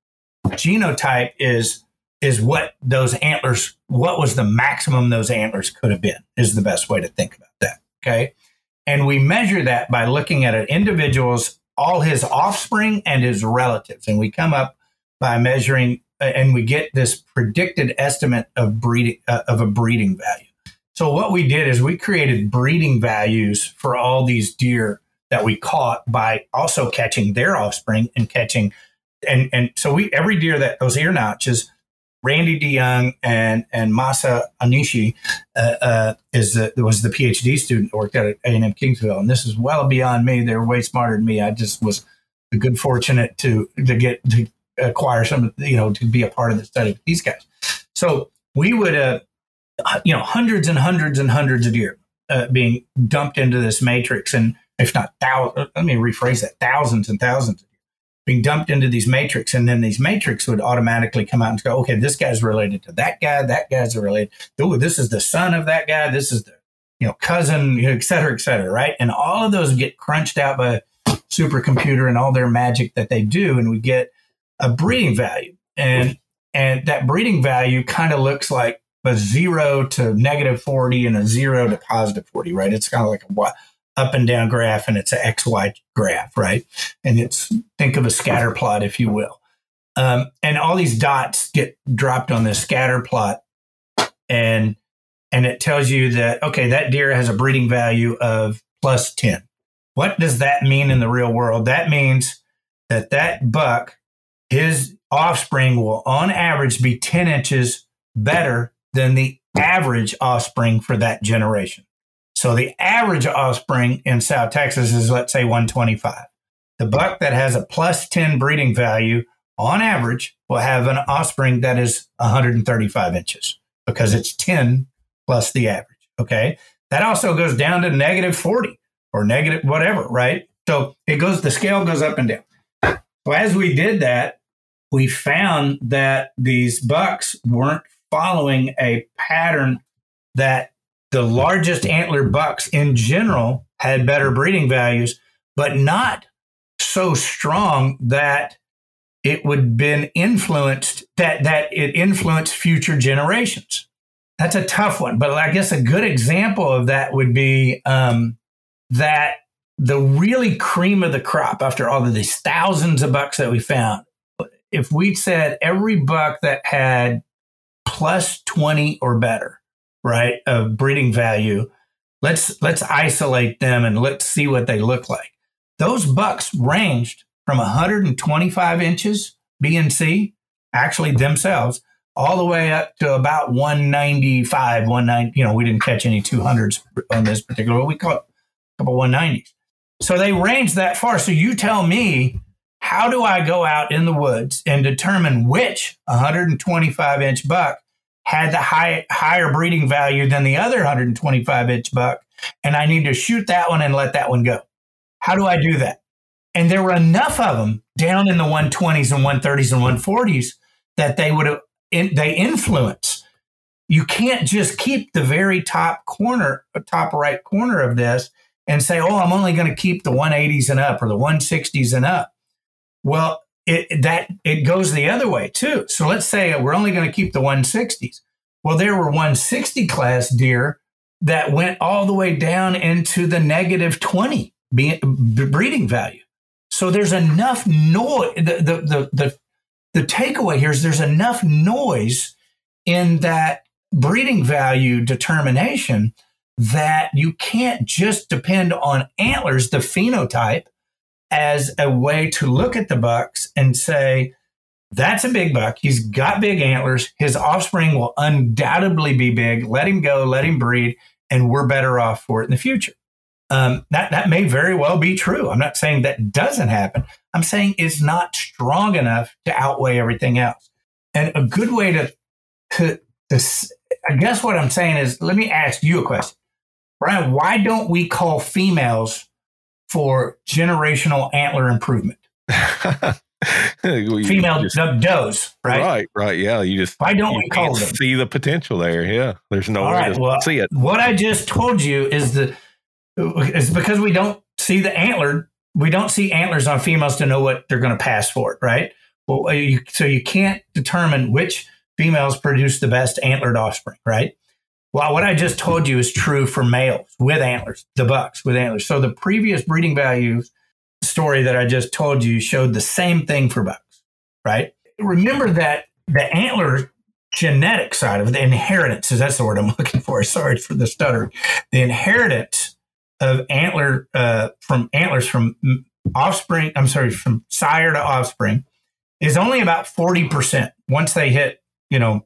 Genotype is is what those antlers, what was the maximum those antlers could have been, is the best way to think about that. Okay. And we measure that by looking at an individual's, all his offspring and his relatives. And we come up by measuring, and we get this predicted estimate of breeding, uh, of a breeding value. So what we did is we created breeding values for all these deer that we caught by also catching their offspring and catching, and, and so we, every deer that those ear notches, Randy DeYoung and and Masa Anishi uh, uh, is the, was the PhD student that worked at A and M Kingsville, and this is well beyond me. They were way smarter than me. I just was good fortunate to to get to acquire some, you know, to be a part of the study with these guys. So we would, uh, you know, hundreds and hundreds and hundreds of deer uh, being dumped into this matrix, and if not thousands, let me rephrase that, thousands and thousands of being dumped into these matrix. And then these matrix would automatically come out and go okay this guy's related to that guy that guy's related oh this is the son of that guy this is the you know cousin et cetera et cetera right? And all of those get crunched out by supercomputer and all their magic that they do. And we get a breeding value and and that breeding value kind of looks like a zero to negative 40 and a zero to positive 40 right it's kind of like a up and down graph and it's an XY graph, right? And it's think of a scatter plot, if you will. Um, and all these dots get dropped on this scatter plot and and it tells you that okay, that deer has a breeding value of plus 10. What does that mean in the real world? That means that that buck, his offspring will on average be 10 inches better than the average offspring for that generation. So the average offspring in South Texas is, let's say, 125. The buck that has a plus 10 breeding value on average will have an offspring that is 135 inches because it's 10 plus the average. Okay. That also goes down to negative 40 or negative whatever, right? So it goes, the scale goes up and down. So as we did that, we found that these bucks weren't following a pattern that the largest antler bucks in general had better breeding values, but not so strong that it would been influenced that that it influenced future generations. That's a tough one, but I guess a good example of that would be um, that the really cream of the crop after all of these thousands of bucks that we found. If we said every buck that had plus 20 or better right, of breeding value. Let's let's isolate them and let's see what they look like. Those bucks ranged from 125 inches BNC, actually themselves, all the way up to about 195, 190. You know, we didn't catch any 200s on this particular, we caught a couple 190s. So they ranged that far. So you tell me, how do I go out in the woods and determine which 125 inch buck had the high, higher breeding value than the other 125 inch buck, and I need to shoot that one and let that one go. How do I do that? And there were enough of them down in the 120s and 130s and 140s that they would they influence. You can't just keep the very top corner, top right corner of this and say, "Oh, I'm only going to keep the 180s and up or the 160s and up." Well, it that it goes the other way too. So let's say we're only going to keep the 160s. Well, there were 160 class deer that went all the way down into the negative 20 breeding value. So there's enough noise. The, the, the, the, the takeaway here is there's enough noise in that breeding value determination that you can't just depend on antlers, the phenotype, as a way to look at the bucks and say, that's a big buck. He's got big antlers. His offspring will undoubtedly be big. Let him go, let him breed, and we're better off for it in the future. Um, that that may very well be true. I'm not saying that doesn't happen. I'm saying it's not strong enough to outweigh everything else. And a good way to to, to I guess what I'm saying is, let me ask you a question, Brian. Why don't we cull females for generational antler improvement? Female just, does, right? Right, right. Yeah. You just why don't we cull them? See the potential there. Yeah. There's no All way right, to well, see it. What I just told you is the is because we don't see the antler. We don't see antlers on females to know what they're going to pass for it, right? Well, you, so you can't determine which females produce the best antlered offspring, right? Well, what I just told you is true for males with antlers, the bucks with antlers. So the previous breeding values story that I just told you showed the same thing for bucks, right? Remember that the antler genetic side of the inheritance is that's the word I'm looking for. Sorry for the stutter. The inheritance of antler uh, from antlers from offspring. I'm sorry, from sire to offspring is only about forty percent once they hit you know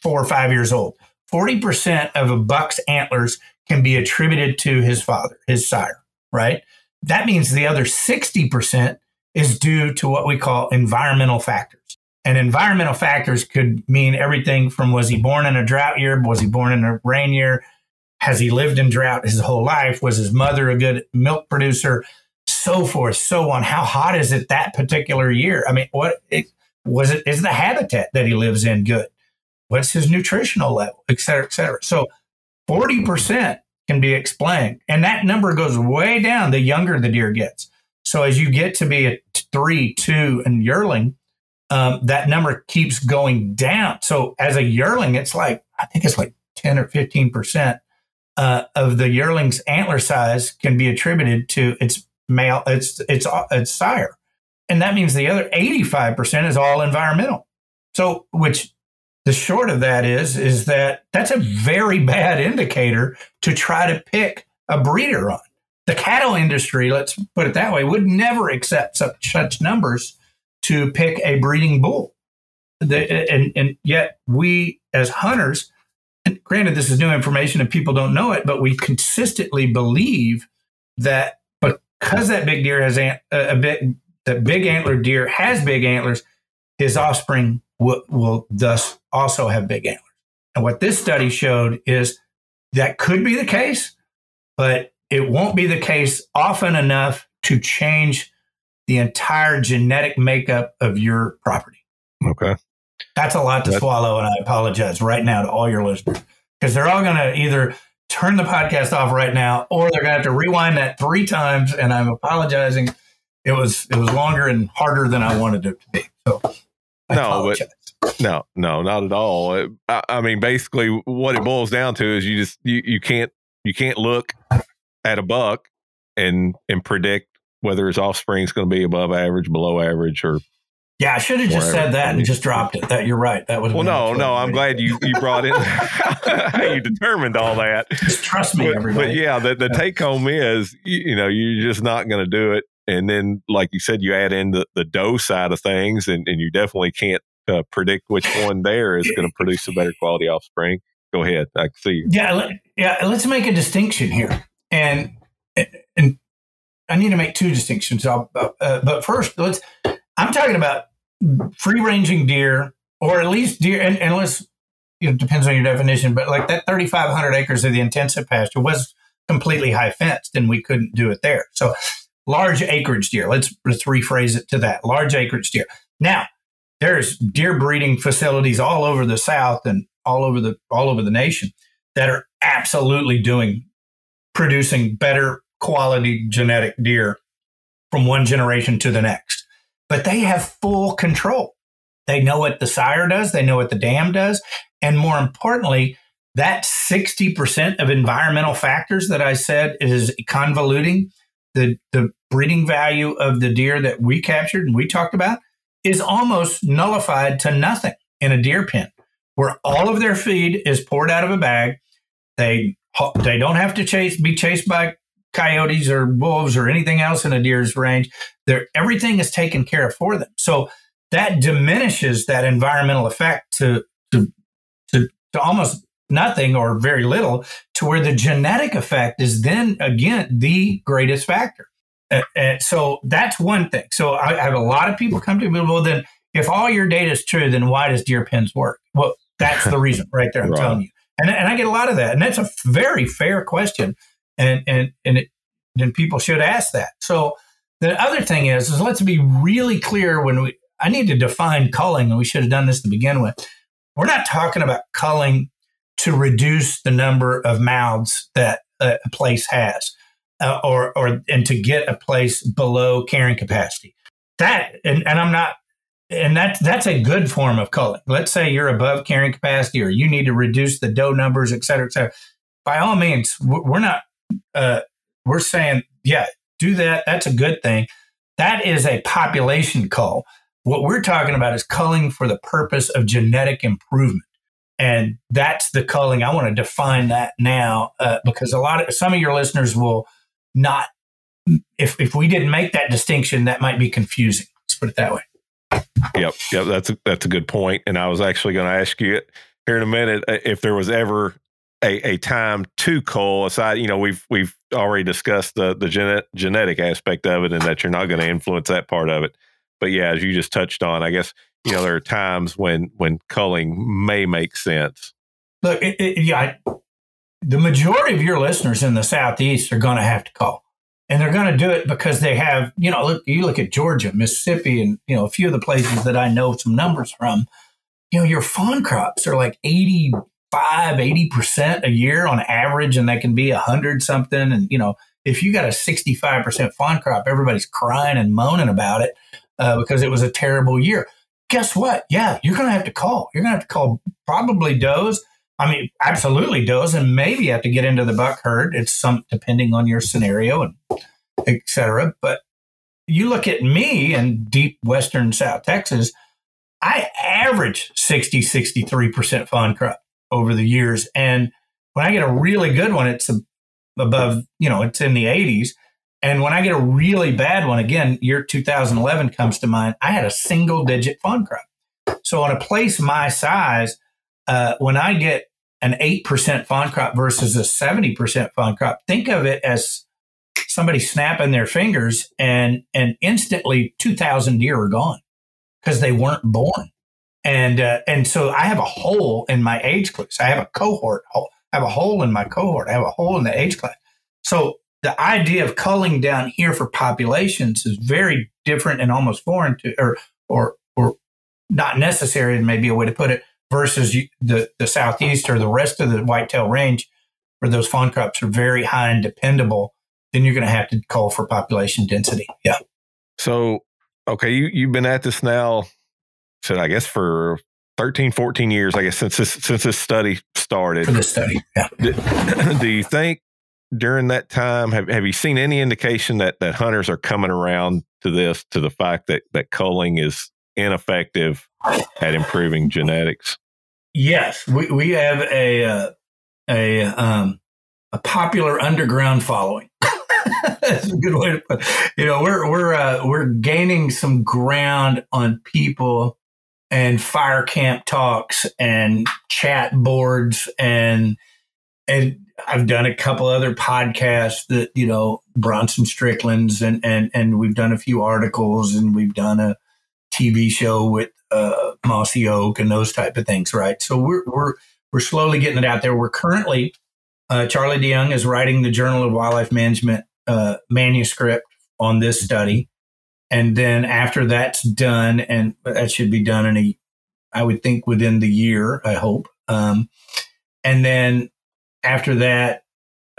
four or five years old. Forty percent of a buck's antlers can be attributed to his father, his sire, right? That means the other 60% is due to what we call environmental factors. And environmental factors could mean everything from was he born in a drought year? Was he born in a rain year? Has he lived in drought his whole life? Was his mother a good milk producer? So forth, so on. How hot is it that particular year? I mean, what it, was it? Is the habitat that he lives in good? What's his nutritional level, et cetera, et cetera? So 40% can be explained. And that number goes way down the younger the deer gets. So as you get to be a three, two, and yearling, um, that number keeps going down. So as a yearling, it's like, I think it's like 10 or 15% uh, of the yearling's antler size can be attributed to its male, its, its, its sire. And that means the other 85% is all environmental. So, which the short of that is is that that's a very bad indicator to try to pick a breeder on. The cattle industry, let's put it that way, would never accept such, such numbers to pick a breeding bull. The, and, and yet we as hunters, granted this is new information and people don't know it, but we consistently believe that because that big deer has a, uh, a big that big antler deer has big antlers, his offspring will, will thus also have big antlers. And what this study showed is that could be the case, but it won't be the case often enough to change the entire genetic makeup of your property. Okay. That's a lot to That's- swallow. And I apologize right now to all your listeners because they're all going to either turn the podcast off right now or they're going to have to rewind that three times. And I'm apologizing. It was, it was longer and harder than I wanted it to be. So I no, but no, no, not at all. I, I, mean, basically, what it boils down to is you just you, you can't you can't look at a buck and and predict whether his offspring is going to be above average, below average, or yeah, I should have just said that and just dropped it. That you're right. That was well. No, no, I'm glad you you brought in how you determined all that. Just trust me, but, everybody. But yeah, the, the yeah. take home is you, you know you're just not going to do it. And then, like you said, you add in the, the doe side of things, and, and you definitely can't uh, predict which one there is going to produce a better quality offspring. Go ahead. I see you. Yeah. Let, yeah. Let's make a distinction here. And, and I need to make two distinctions. Uh, but first, let's, I'm talking about free ranging deer, or at least deer, and, and let's, you know, depends on your definition, but like that 3,500 acres of the intensive pasture was completely high fenced and we couldn't do it there. So large acreage deer, let's, let's rephrase it to that large acreage deer. Now, there's deer breeding facilities all over the South and all over the all over the nation that are absolutely doing producing better quality genetic deer from one generation to the next. But they have full control. They know what the sire does, they know what the dam does, and more importantly, that 60% of environmental factors that I said is convoluting the, the breeding value of the deer that we captured and we talked about is almost nullified to nothing in a deer pen where all of their feed is poured out of a bag. They They don't have to chase be chased by coyotes or wolves or anything else in a deer's range. They're, everything is taken care of for them. So that diminishes that environmental effect to, to, to, to almost nothing or very little to where the genetic effect is then again the greatest factor. Uh, uh, so that's one thing. So I, I, have a lot of people come to me, well, then if all your data is true, then why does deer pens work? Well, that's the reason right there. I'm right. telling you. And, and I get a lot of that. And that's a very fair question. And, and, and it, then people should ask that. So the other thing is, is let's be really clear when we, I need to define culling, and we should have done this to begin with. We're not talking about culling to reduce the number of mouths that a place has, uh, or or and to get a place below carrying capacity. That and, and I'm not, and that that's a good form of culling. Let's say you're above carrying capacity, or you need to reduce the doe numbers, et cetera, et cetera. By all means, we're not. Uh, we're saying, yeah, do that. That's a good thing. That is a population cull. What we're talking about is culling for the purpose of genetic improvement. And that's the culling. I want to define that now uh, because a lot of some of your listeners will not, if, if we didn't make that distinction, that might be confusing. Let's put it that way. Yep. Yep. That's a, that's a good point. And I was actually going to ask you here in a minute uh, if there was ever a, a time to cull aside you know we've we've already discussed the the genet, genetic aspect of it and that you're not going to influence that part of it but yeah, as you just touched on, I guess you know there are times when when culling may make sense. Look, it, it, yeah, I, the majority of your listeners in the southeast are going to have to cull, and they're going to do it because they have you know look you look at Georgia, Mississippi, and you know a few of the places that I know some numbers from. You know your fawn crops are like 85, 80 percent a year on average, and they can be a hundred something, and you know if you got a 65% fawn crop, everybody's crying and moaning about it uh, because it was a terrible year. Guess what? Yeah, you're going to have to cull. You're going to have to cull probably does. I mean, absolutely does, and maybe have to get into the buck herd. It's some depending on your scenario and etc. But you look at me in deep western South Texas, I average 60, 63% fawn crop over the years. And when I get a really good one, it's above, you know, it's in the 80s. And when I get a really bad one, again, year 2011 comes to mind, I had a single digit fawn crop. So on a place my size, uh, when I get an 8% fawn crop versus a 70% fawn crop, think of it as somebody snapping their fingers and, and instantly 2,000 deer are gone because they weren't born. And, uh, and so I have a hole in my age class. I have a cohort hole. I have a hole in my cohort. I have a hole in the age class. So the idea of culling down here for populations is very different and almost foreign to, or or or not necessary, maybe a way to put it, versus the the southeast or the rest of the whitetail range, where those fawn crops are very high and dependable. Then you're going to have to cull for population density. Yeah. So, okay, you you've been at this now, so I guess for 13, 14 years, I guess since this since this study started. For this study, yeah. Do, do you think during that time have, have you seen any indication that that hunters are coming around to this to the fact that that culling is ineffective at improving genetics yes we, we have a uh, a um, a popular underground following that's a good way to put it. you know we're we're uh, we're gaining some ground on people and fire camp talks and chat boards and and I've done a couple other podcasts that you know Bronson Strickland's and and and we've done a few articles and we've done a TV show with uh, Mossy Oak and those type of things, right? So we're we're we're slowly getting it out there. We're currently uh, Charlie DeYoung is writing the Journal of Wildlife Management uh, manuscript on this study, and then after that's done, and that should be done in a, I would think within the year, I hope. Um, and then after that,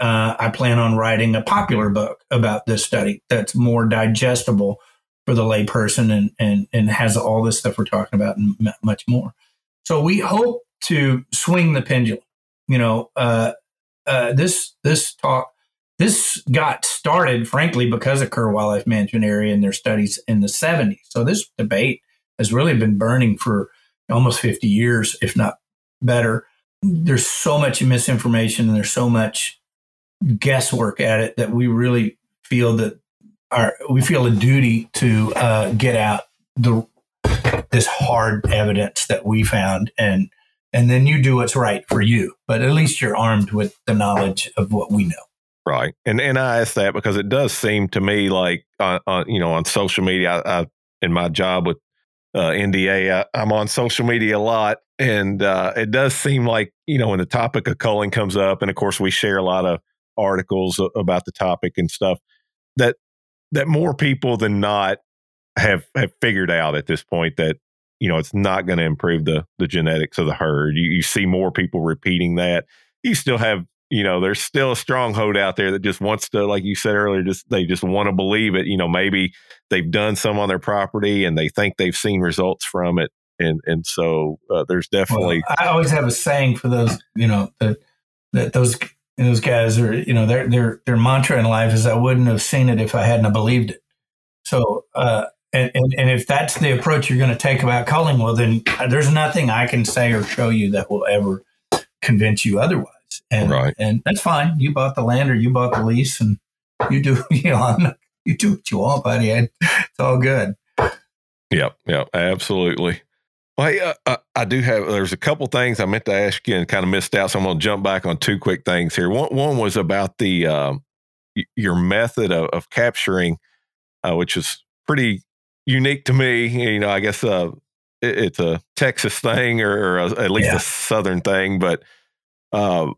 uh, I plan on writing a popular book about this study that's more digestible for the layperson and, and, and has all this stuff we're talking about and much more. So we hope to swing the pendulum. You know, uh, uh, this this talk this got started, frankly, because of Kerr Wildlife Management Area and their studies in the 70s. So this debate has really been burning for almost 50 years, if not better there's so much misinformation and there's so much guesswork at it that we really feel that our we feel a duty to uh, get out the this hard evidence that we found and and then you do what's right for you but at least you're armed with the knowledge of what we know. Right. And and i ask that because it does seem to me like on, on you know on social media I, I in my job with uh, NDA I, am on social media a lot and uh, it does seem like you know when the topic of culling comes up and of course we share a lot of articles about the topic and stuff that that more people than not have have figured out at this point that you know it's not going to improve the the genetics of the herd. You, you see more people repeating that. You still have you know there's still a stronghold out there that just wants to like you said earlier just they just want to believe it you know maybe they've done some on their property and they think they've seen results from it and and so uh, there's definitely well, i always have a saying for those you know that that those those guys are you know their their their mantra in life is i wouldn't have seen it if i hadn't believed it so uh and, and, and if that's the approach you're going to take about culling, well, then there's nothing I can say or show you that will ever convince you otherwise. And, right. and that's fine. You bought the land or you bought the lease and you do, you know, you do what you want, buddy. It's all good. Yep. Yep. Absolutely. Well, hey, uh, uh, I do have. There's a couple things I meant to ask you and kind of missed out, so I'm going to jump back on two quick things here. One, one was about the uh, your method of, of capturing, uh, which is pretty unique to me. You know, I guess uh, it, it's a Texas thing or, or a, at least yeah. a Southern thing. But uh,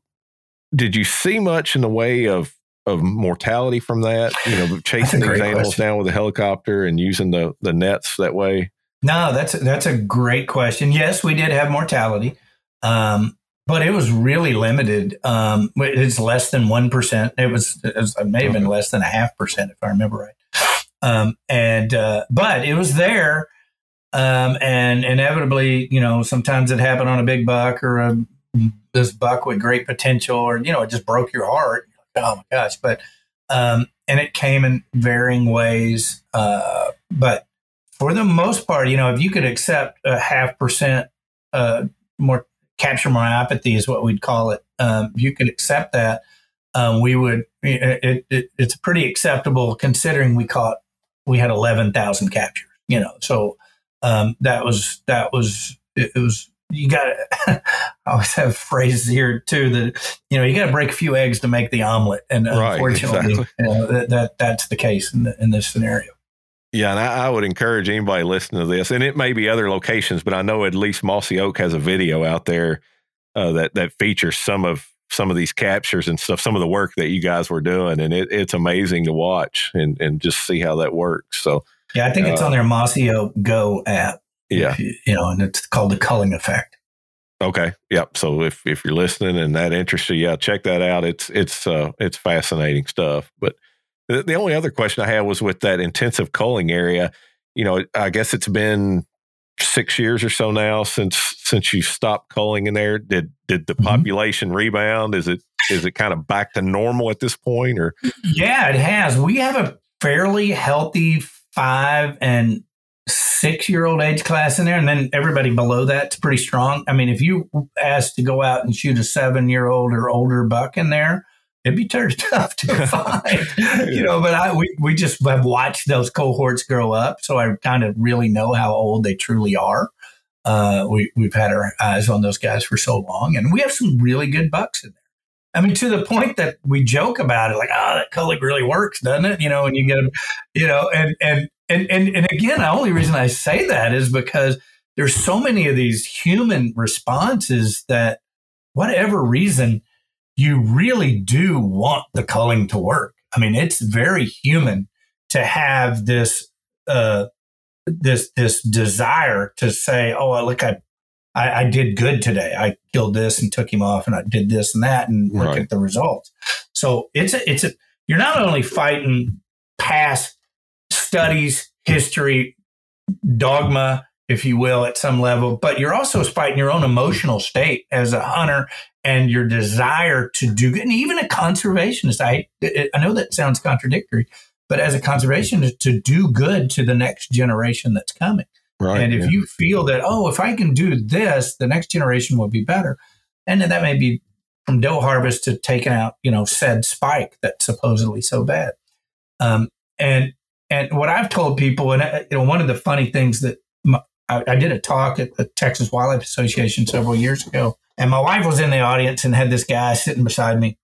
did you see much in the way of of mortality from that? You know, chasing these animals question. down with a helicopter and using the the nets that way. No, that's that's a great question. Yes, we did have mortality. Um, but it was really limited. Um, it's less than one percent. It was, it was, it may have been less than a half percent, if I remember right. Um, and uh, but it was there, um, and inevitably, you know, sometimes it happened on a big buck or a, this buck with great potential, or you know, it just broke your heart. Oh my gosh! But um, and it came in varying ways. Uh, but for the most part, you know, if you could accept a half percent uh, more capture myopathy is what we'd call it. Um, you could accept that, um, we would. It, it, it's pretty acceptable considering we caught we had 11,000 captures, you know, so um, that was, that was, it, it was, you got to, I always have phrases here too that, you know, you got to break a few eggs to make the omelet. And right, unfortunately, exactly. you know, that, that, that's the case in, the, in this scenario. Yeah, and I, I, would encourage anybody listening to this, and it may be other locations, but I know at least Mossy Oak has a video out there uh, that that features some of some of these captures and stuff, some of the work that you guys were doing, and it, it's amazing to watch and, and just see how that works. So yeah, I think uh, it's on their Mossy Oak Go app. Yeah, you, you, know, and it's called the culling effect. Okay. Yep. So if if you're listening and that interests you, yeah, check that out. It's it's uh it's fascinating stuff. But the, the only other question I had was with that intensive culling area. You know, I guess it's been six years or so now since since you stopped culling in there. Did did the mm-hmm. population rebound? Is it is it kind of back to normal at this point or Yeah, it has. We have a fairly healthy five and six year old age class in there, and then everybody below that's pretty strong. I mean, if you asked to go out and shoot a seven year old or older buck in there, it'd be tough to find, you know. But I we we just have watched those cohorts grow up, so I kind of really know how old they truly are. Uh, we we've had our eyes on those guys for so long, and we have some really good bucks in there. I mean, to the point that we joke about it, like, oh, that culling really works, doesn't it? You know, and you get them, you know, and and and and and again, the only reason I say that is because there's so many of these human responses that, whatever reason, you really do want the culling to work. I mean, it's very human to have this uh, this this desire to say, "Oh, look, I, I, I did good today. I killed this and took him off, and I did this and that, and look right. at the results." So it's a, it's a you're not only fighting past studies, history, dogma, if you will, at some level, but you're also fighting your own emotional state as a hunter and your desire to do good. And even a conservationist, I, I know that sounds contradictory, but as a conservationist, to do good to the next generation that's coming. Right, and if yeah. you feel that, oh, if I can do this, the next generation will be better, and that may be from doe harvest to taking out, you know, said spike that's supposedly so bad. Um, and and what I've told people, and uh, you know, one of the funny things that my, I, I, did a talk at the Texas Wildlife Association several years ago, and my wife was in the audience and had this guy sitting beside me,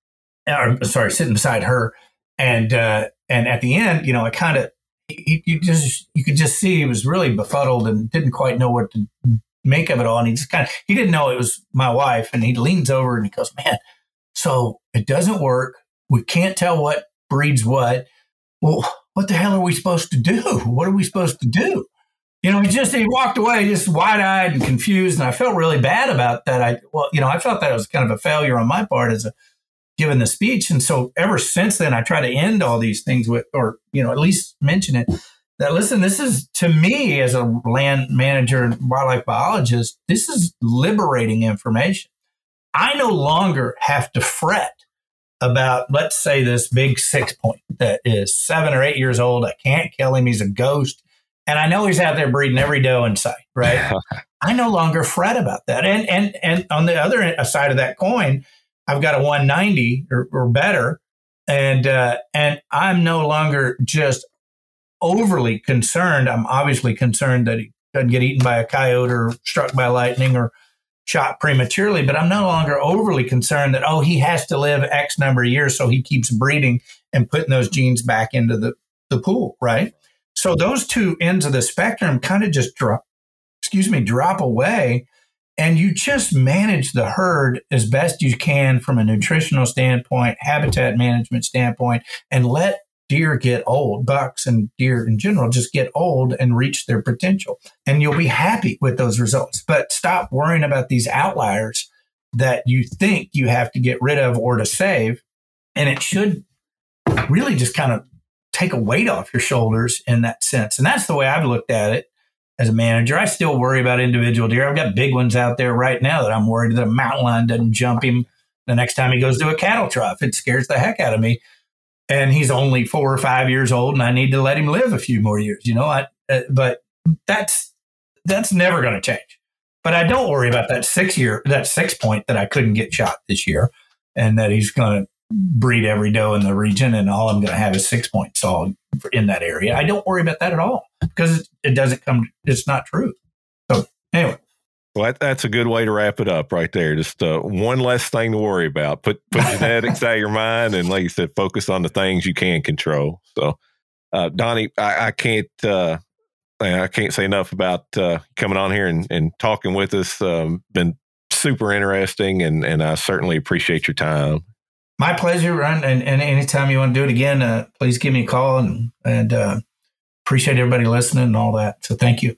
or sorry, sitting beside her, and uh, and at the end, you know, I kind of you just you could just see he was really befuddled and didn't quite know what to make of it all, and he just kind of he didn't know it was my wife, and he leans over and he goes, "Man, so it doesn't work. We can't tell what breeds what. Well, what the hell are we supposed to do? What are we supposed to do?" You know, he just he walked away just wide eyed and confused, and I felt really bad about that. I well, you know, I felt that was kind of a failure on my part as a given the speech, and so ever since then, I try to end all these things with, or you know, at least mention it. That listen, this is to me as a land manager and wildlife biologist, this is liberating information. I no longer have to fret about, let's say, this big six point that is seven or eight years old. I can't kill him. He's a ghost. And I know he's out there breeding every doe in sight, right? I no longer fret about that. And and and on the other side of that coin, I've got a 190 or, or better, and uh, and I'm no longer just overly concerned. I'm obviously concerned that he doesn't get eaten by a coyote or struck by lightning or shot prematurely, but I'm no longer overly concerned that oh he has to live X number of years, so he keeps breeding and putting those genes back into the the pool, right? So those two ends of the spectrum kind of just drop, excuse me, drop away. And you just manage the herd as best you can from a nutritional standpoint, habitat management standpoint, and let deer get old, bucks and deer in general just get old and reach their potential. And you'll be happy with those results. But stop worrying about these outliers that you think you have to get rid of or to save. And it should really just kind of take a weight off your shoulders in that sense. And that's the way I've looked at it as a manager. I still worry about individual deer. I've got big ones out there right now that I'm worried that a mountain lion doesn't jump him the next time he goes to a cattle trough. It scares the heck out of me. And he's only four or five years old, and I need to let him live a few more years. You know, I, uh, but that's that's never going to change. But I don't worry about that six year, that six point that I couldn't get shot this year, and that he's going to breed every doe in the region and all I'm going to have is six point saw in that area. I don't worry about that at all because it doesn't come, it's not true. So, anyway. Well, that, that's a good way to wrap it up right there. Just uh, one less thing to worry about. Put put genetics out of your mind, and like you said, focus on the things you can control. So, uh, Donnie, I, I can't uh, I can't say enough about uh, coming on here and, and talking with us. Um, been super interesting, and and I certainly appreciate your time my pleasure, Ryan. And, and anytime you want to do it again, uh, please give me a call and and uh, appreciate everybody listening and all that. So thank you.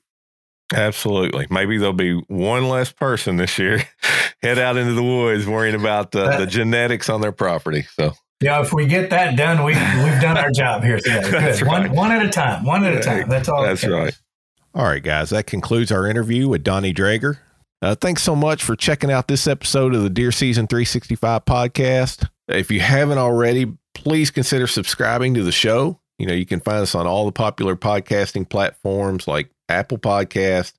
Absolutely. Maybe there'll be one less person this year head out into the woods worrying about uh, the genetics on their property. So. Yeah, if we get that done, we we've done our job here today. Good. Right. One one at a time. One at a time. That's all. That's right. All right, guys. That concludes our interview with Donnie Draeger. Uh, thanks so much for checking out this episode of the Deer Season 365 podcast. If you haven't already, please consider subscribing to the show. You know, you can find us on all the popular podcasting platforms like Apple Podcast,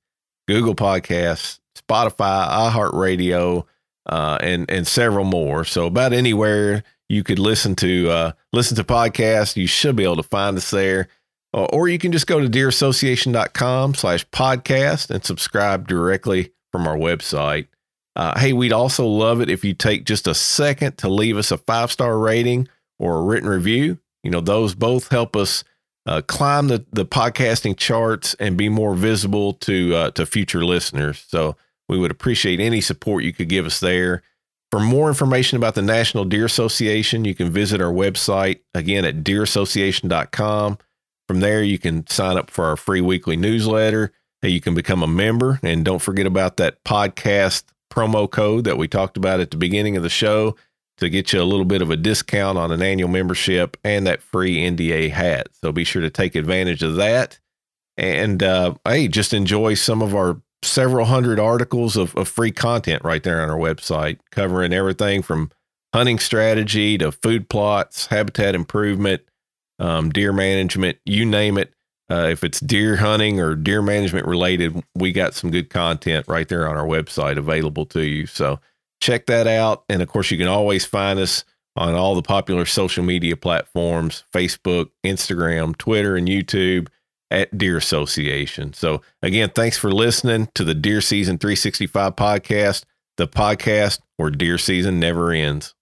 Google Podcasts, Spotify, iHeartRadio, uh, and and several more. So about anywhere you could listen to uh, listen to podcasts, you should be able to find us there. or you can just go to deerassociation.com slash podcast and subscribe directly from our website. Uh, hey, we'd also love it if you take just a second to leave us a five star rating or a written review. You know, those both help us uh, climb the, the podcasting charts and be more visible to uh, to future listeners. So we would appreciate any support you could give us there. For more information about the National Deer Association, you can visit our website again at deerassociation.com. From there, you can sign up for our free weekly newsletter. Hey, you can become a member, and don't forget about that podcast promo code that we talked about at the beginning of the show to get you a little bit of a discount on an annual membership and that free NDA hat. So be sure to take advantage of that. And uh, hey, just enjoy some of our several hundred articles of, of free content right there on our website, covering everything from hunting strategy to food plots, habitat improvement, um, deer management, you name it. Uh, if it's deer hunting or deer management related, we got some good content right there on our website available to you. So check that out. And of course, you can always find us on all the popular social media platforms Facebook, Instagram, Twitter, and YouTube at Deer Association. So, again, thanks for listening to the Deer Season 365 podcast, the podcast where deer season never ends.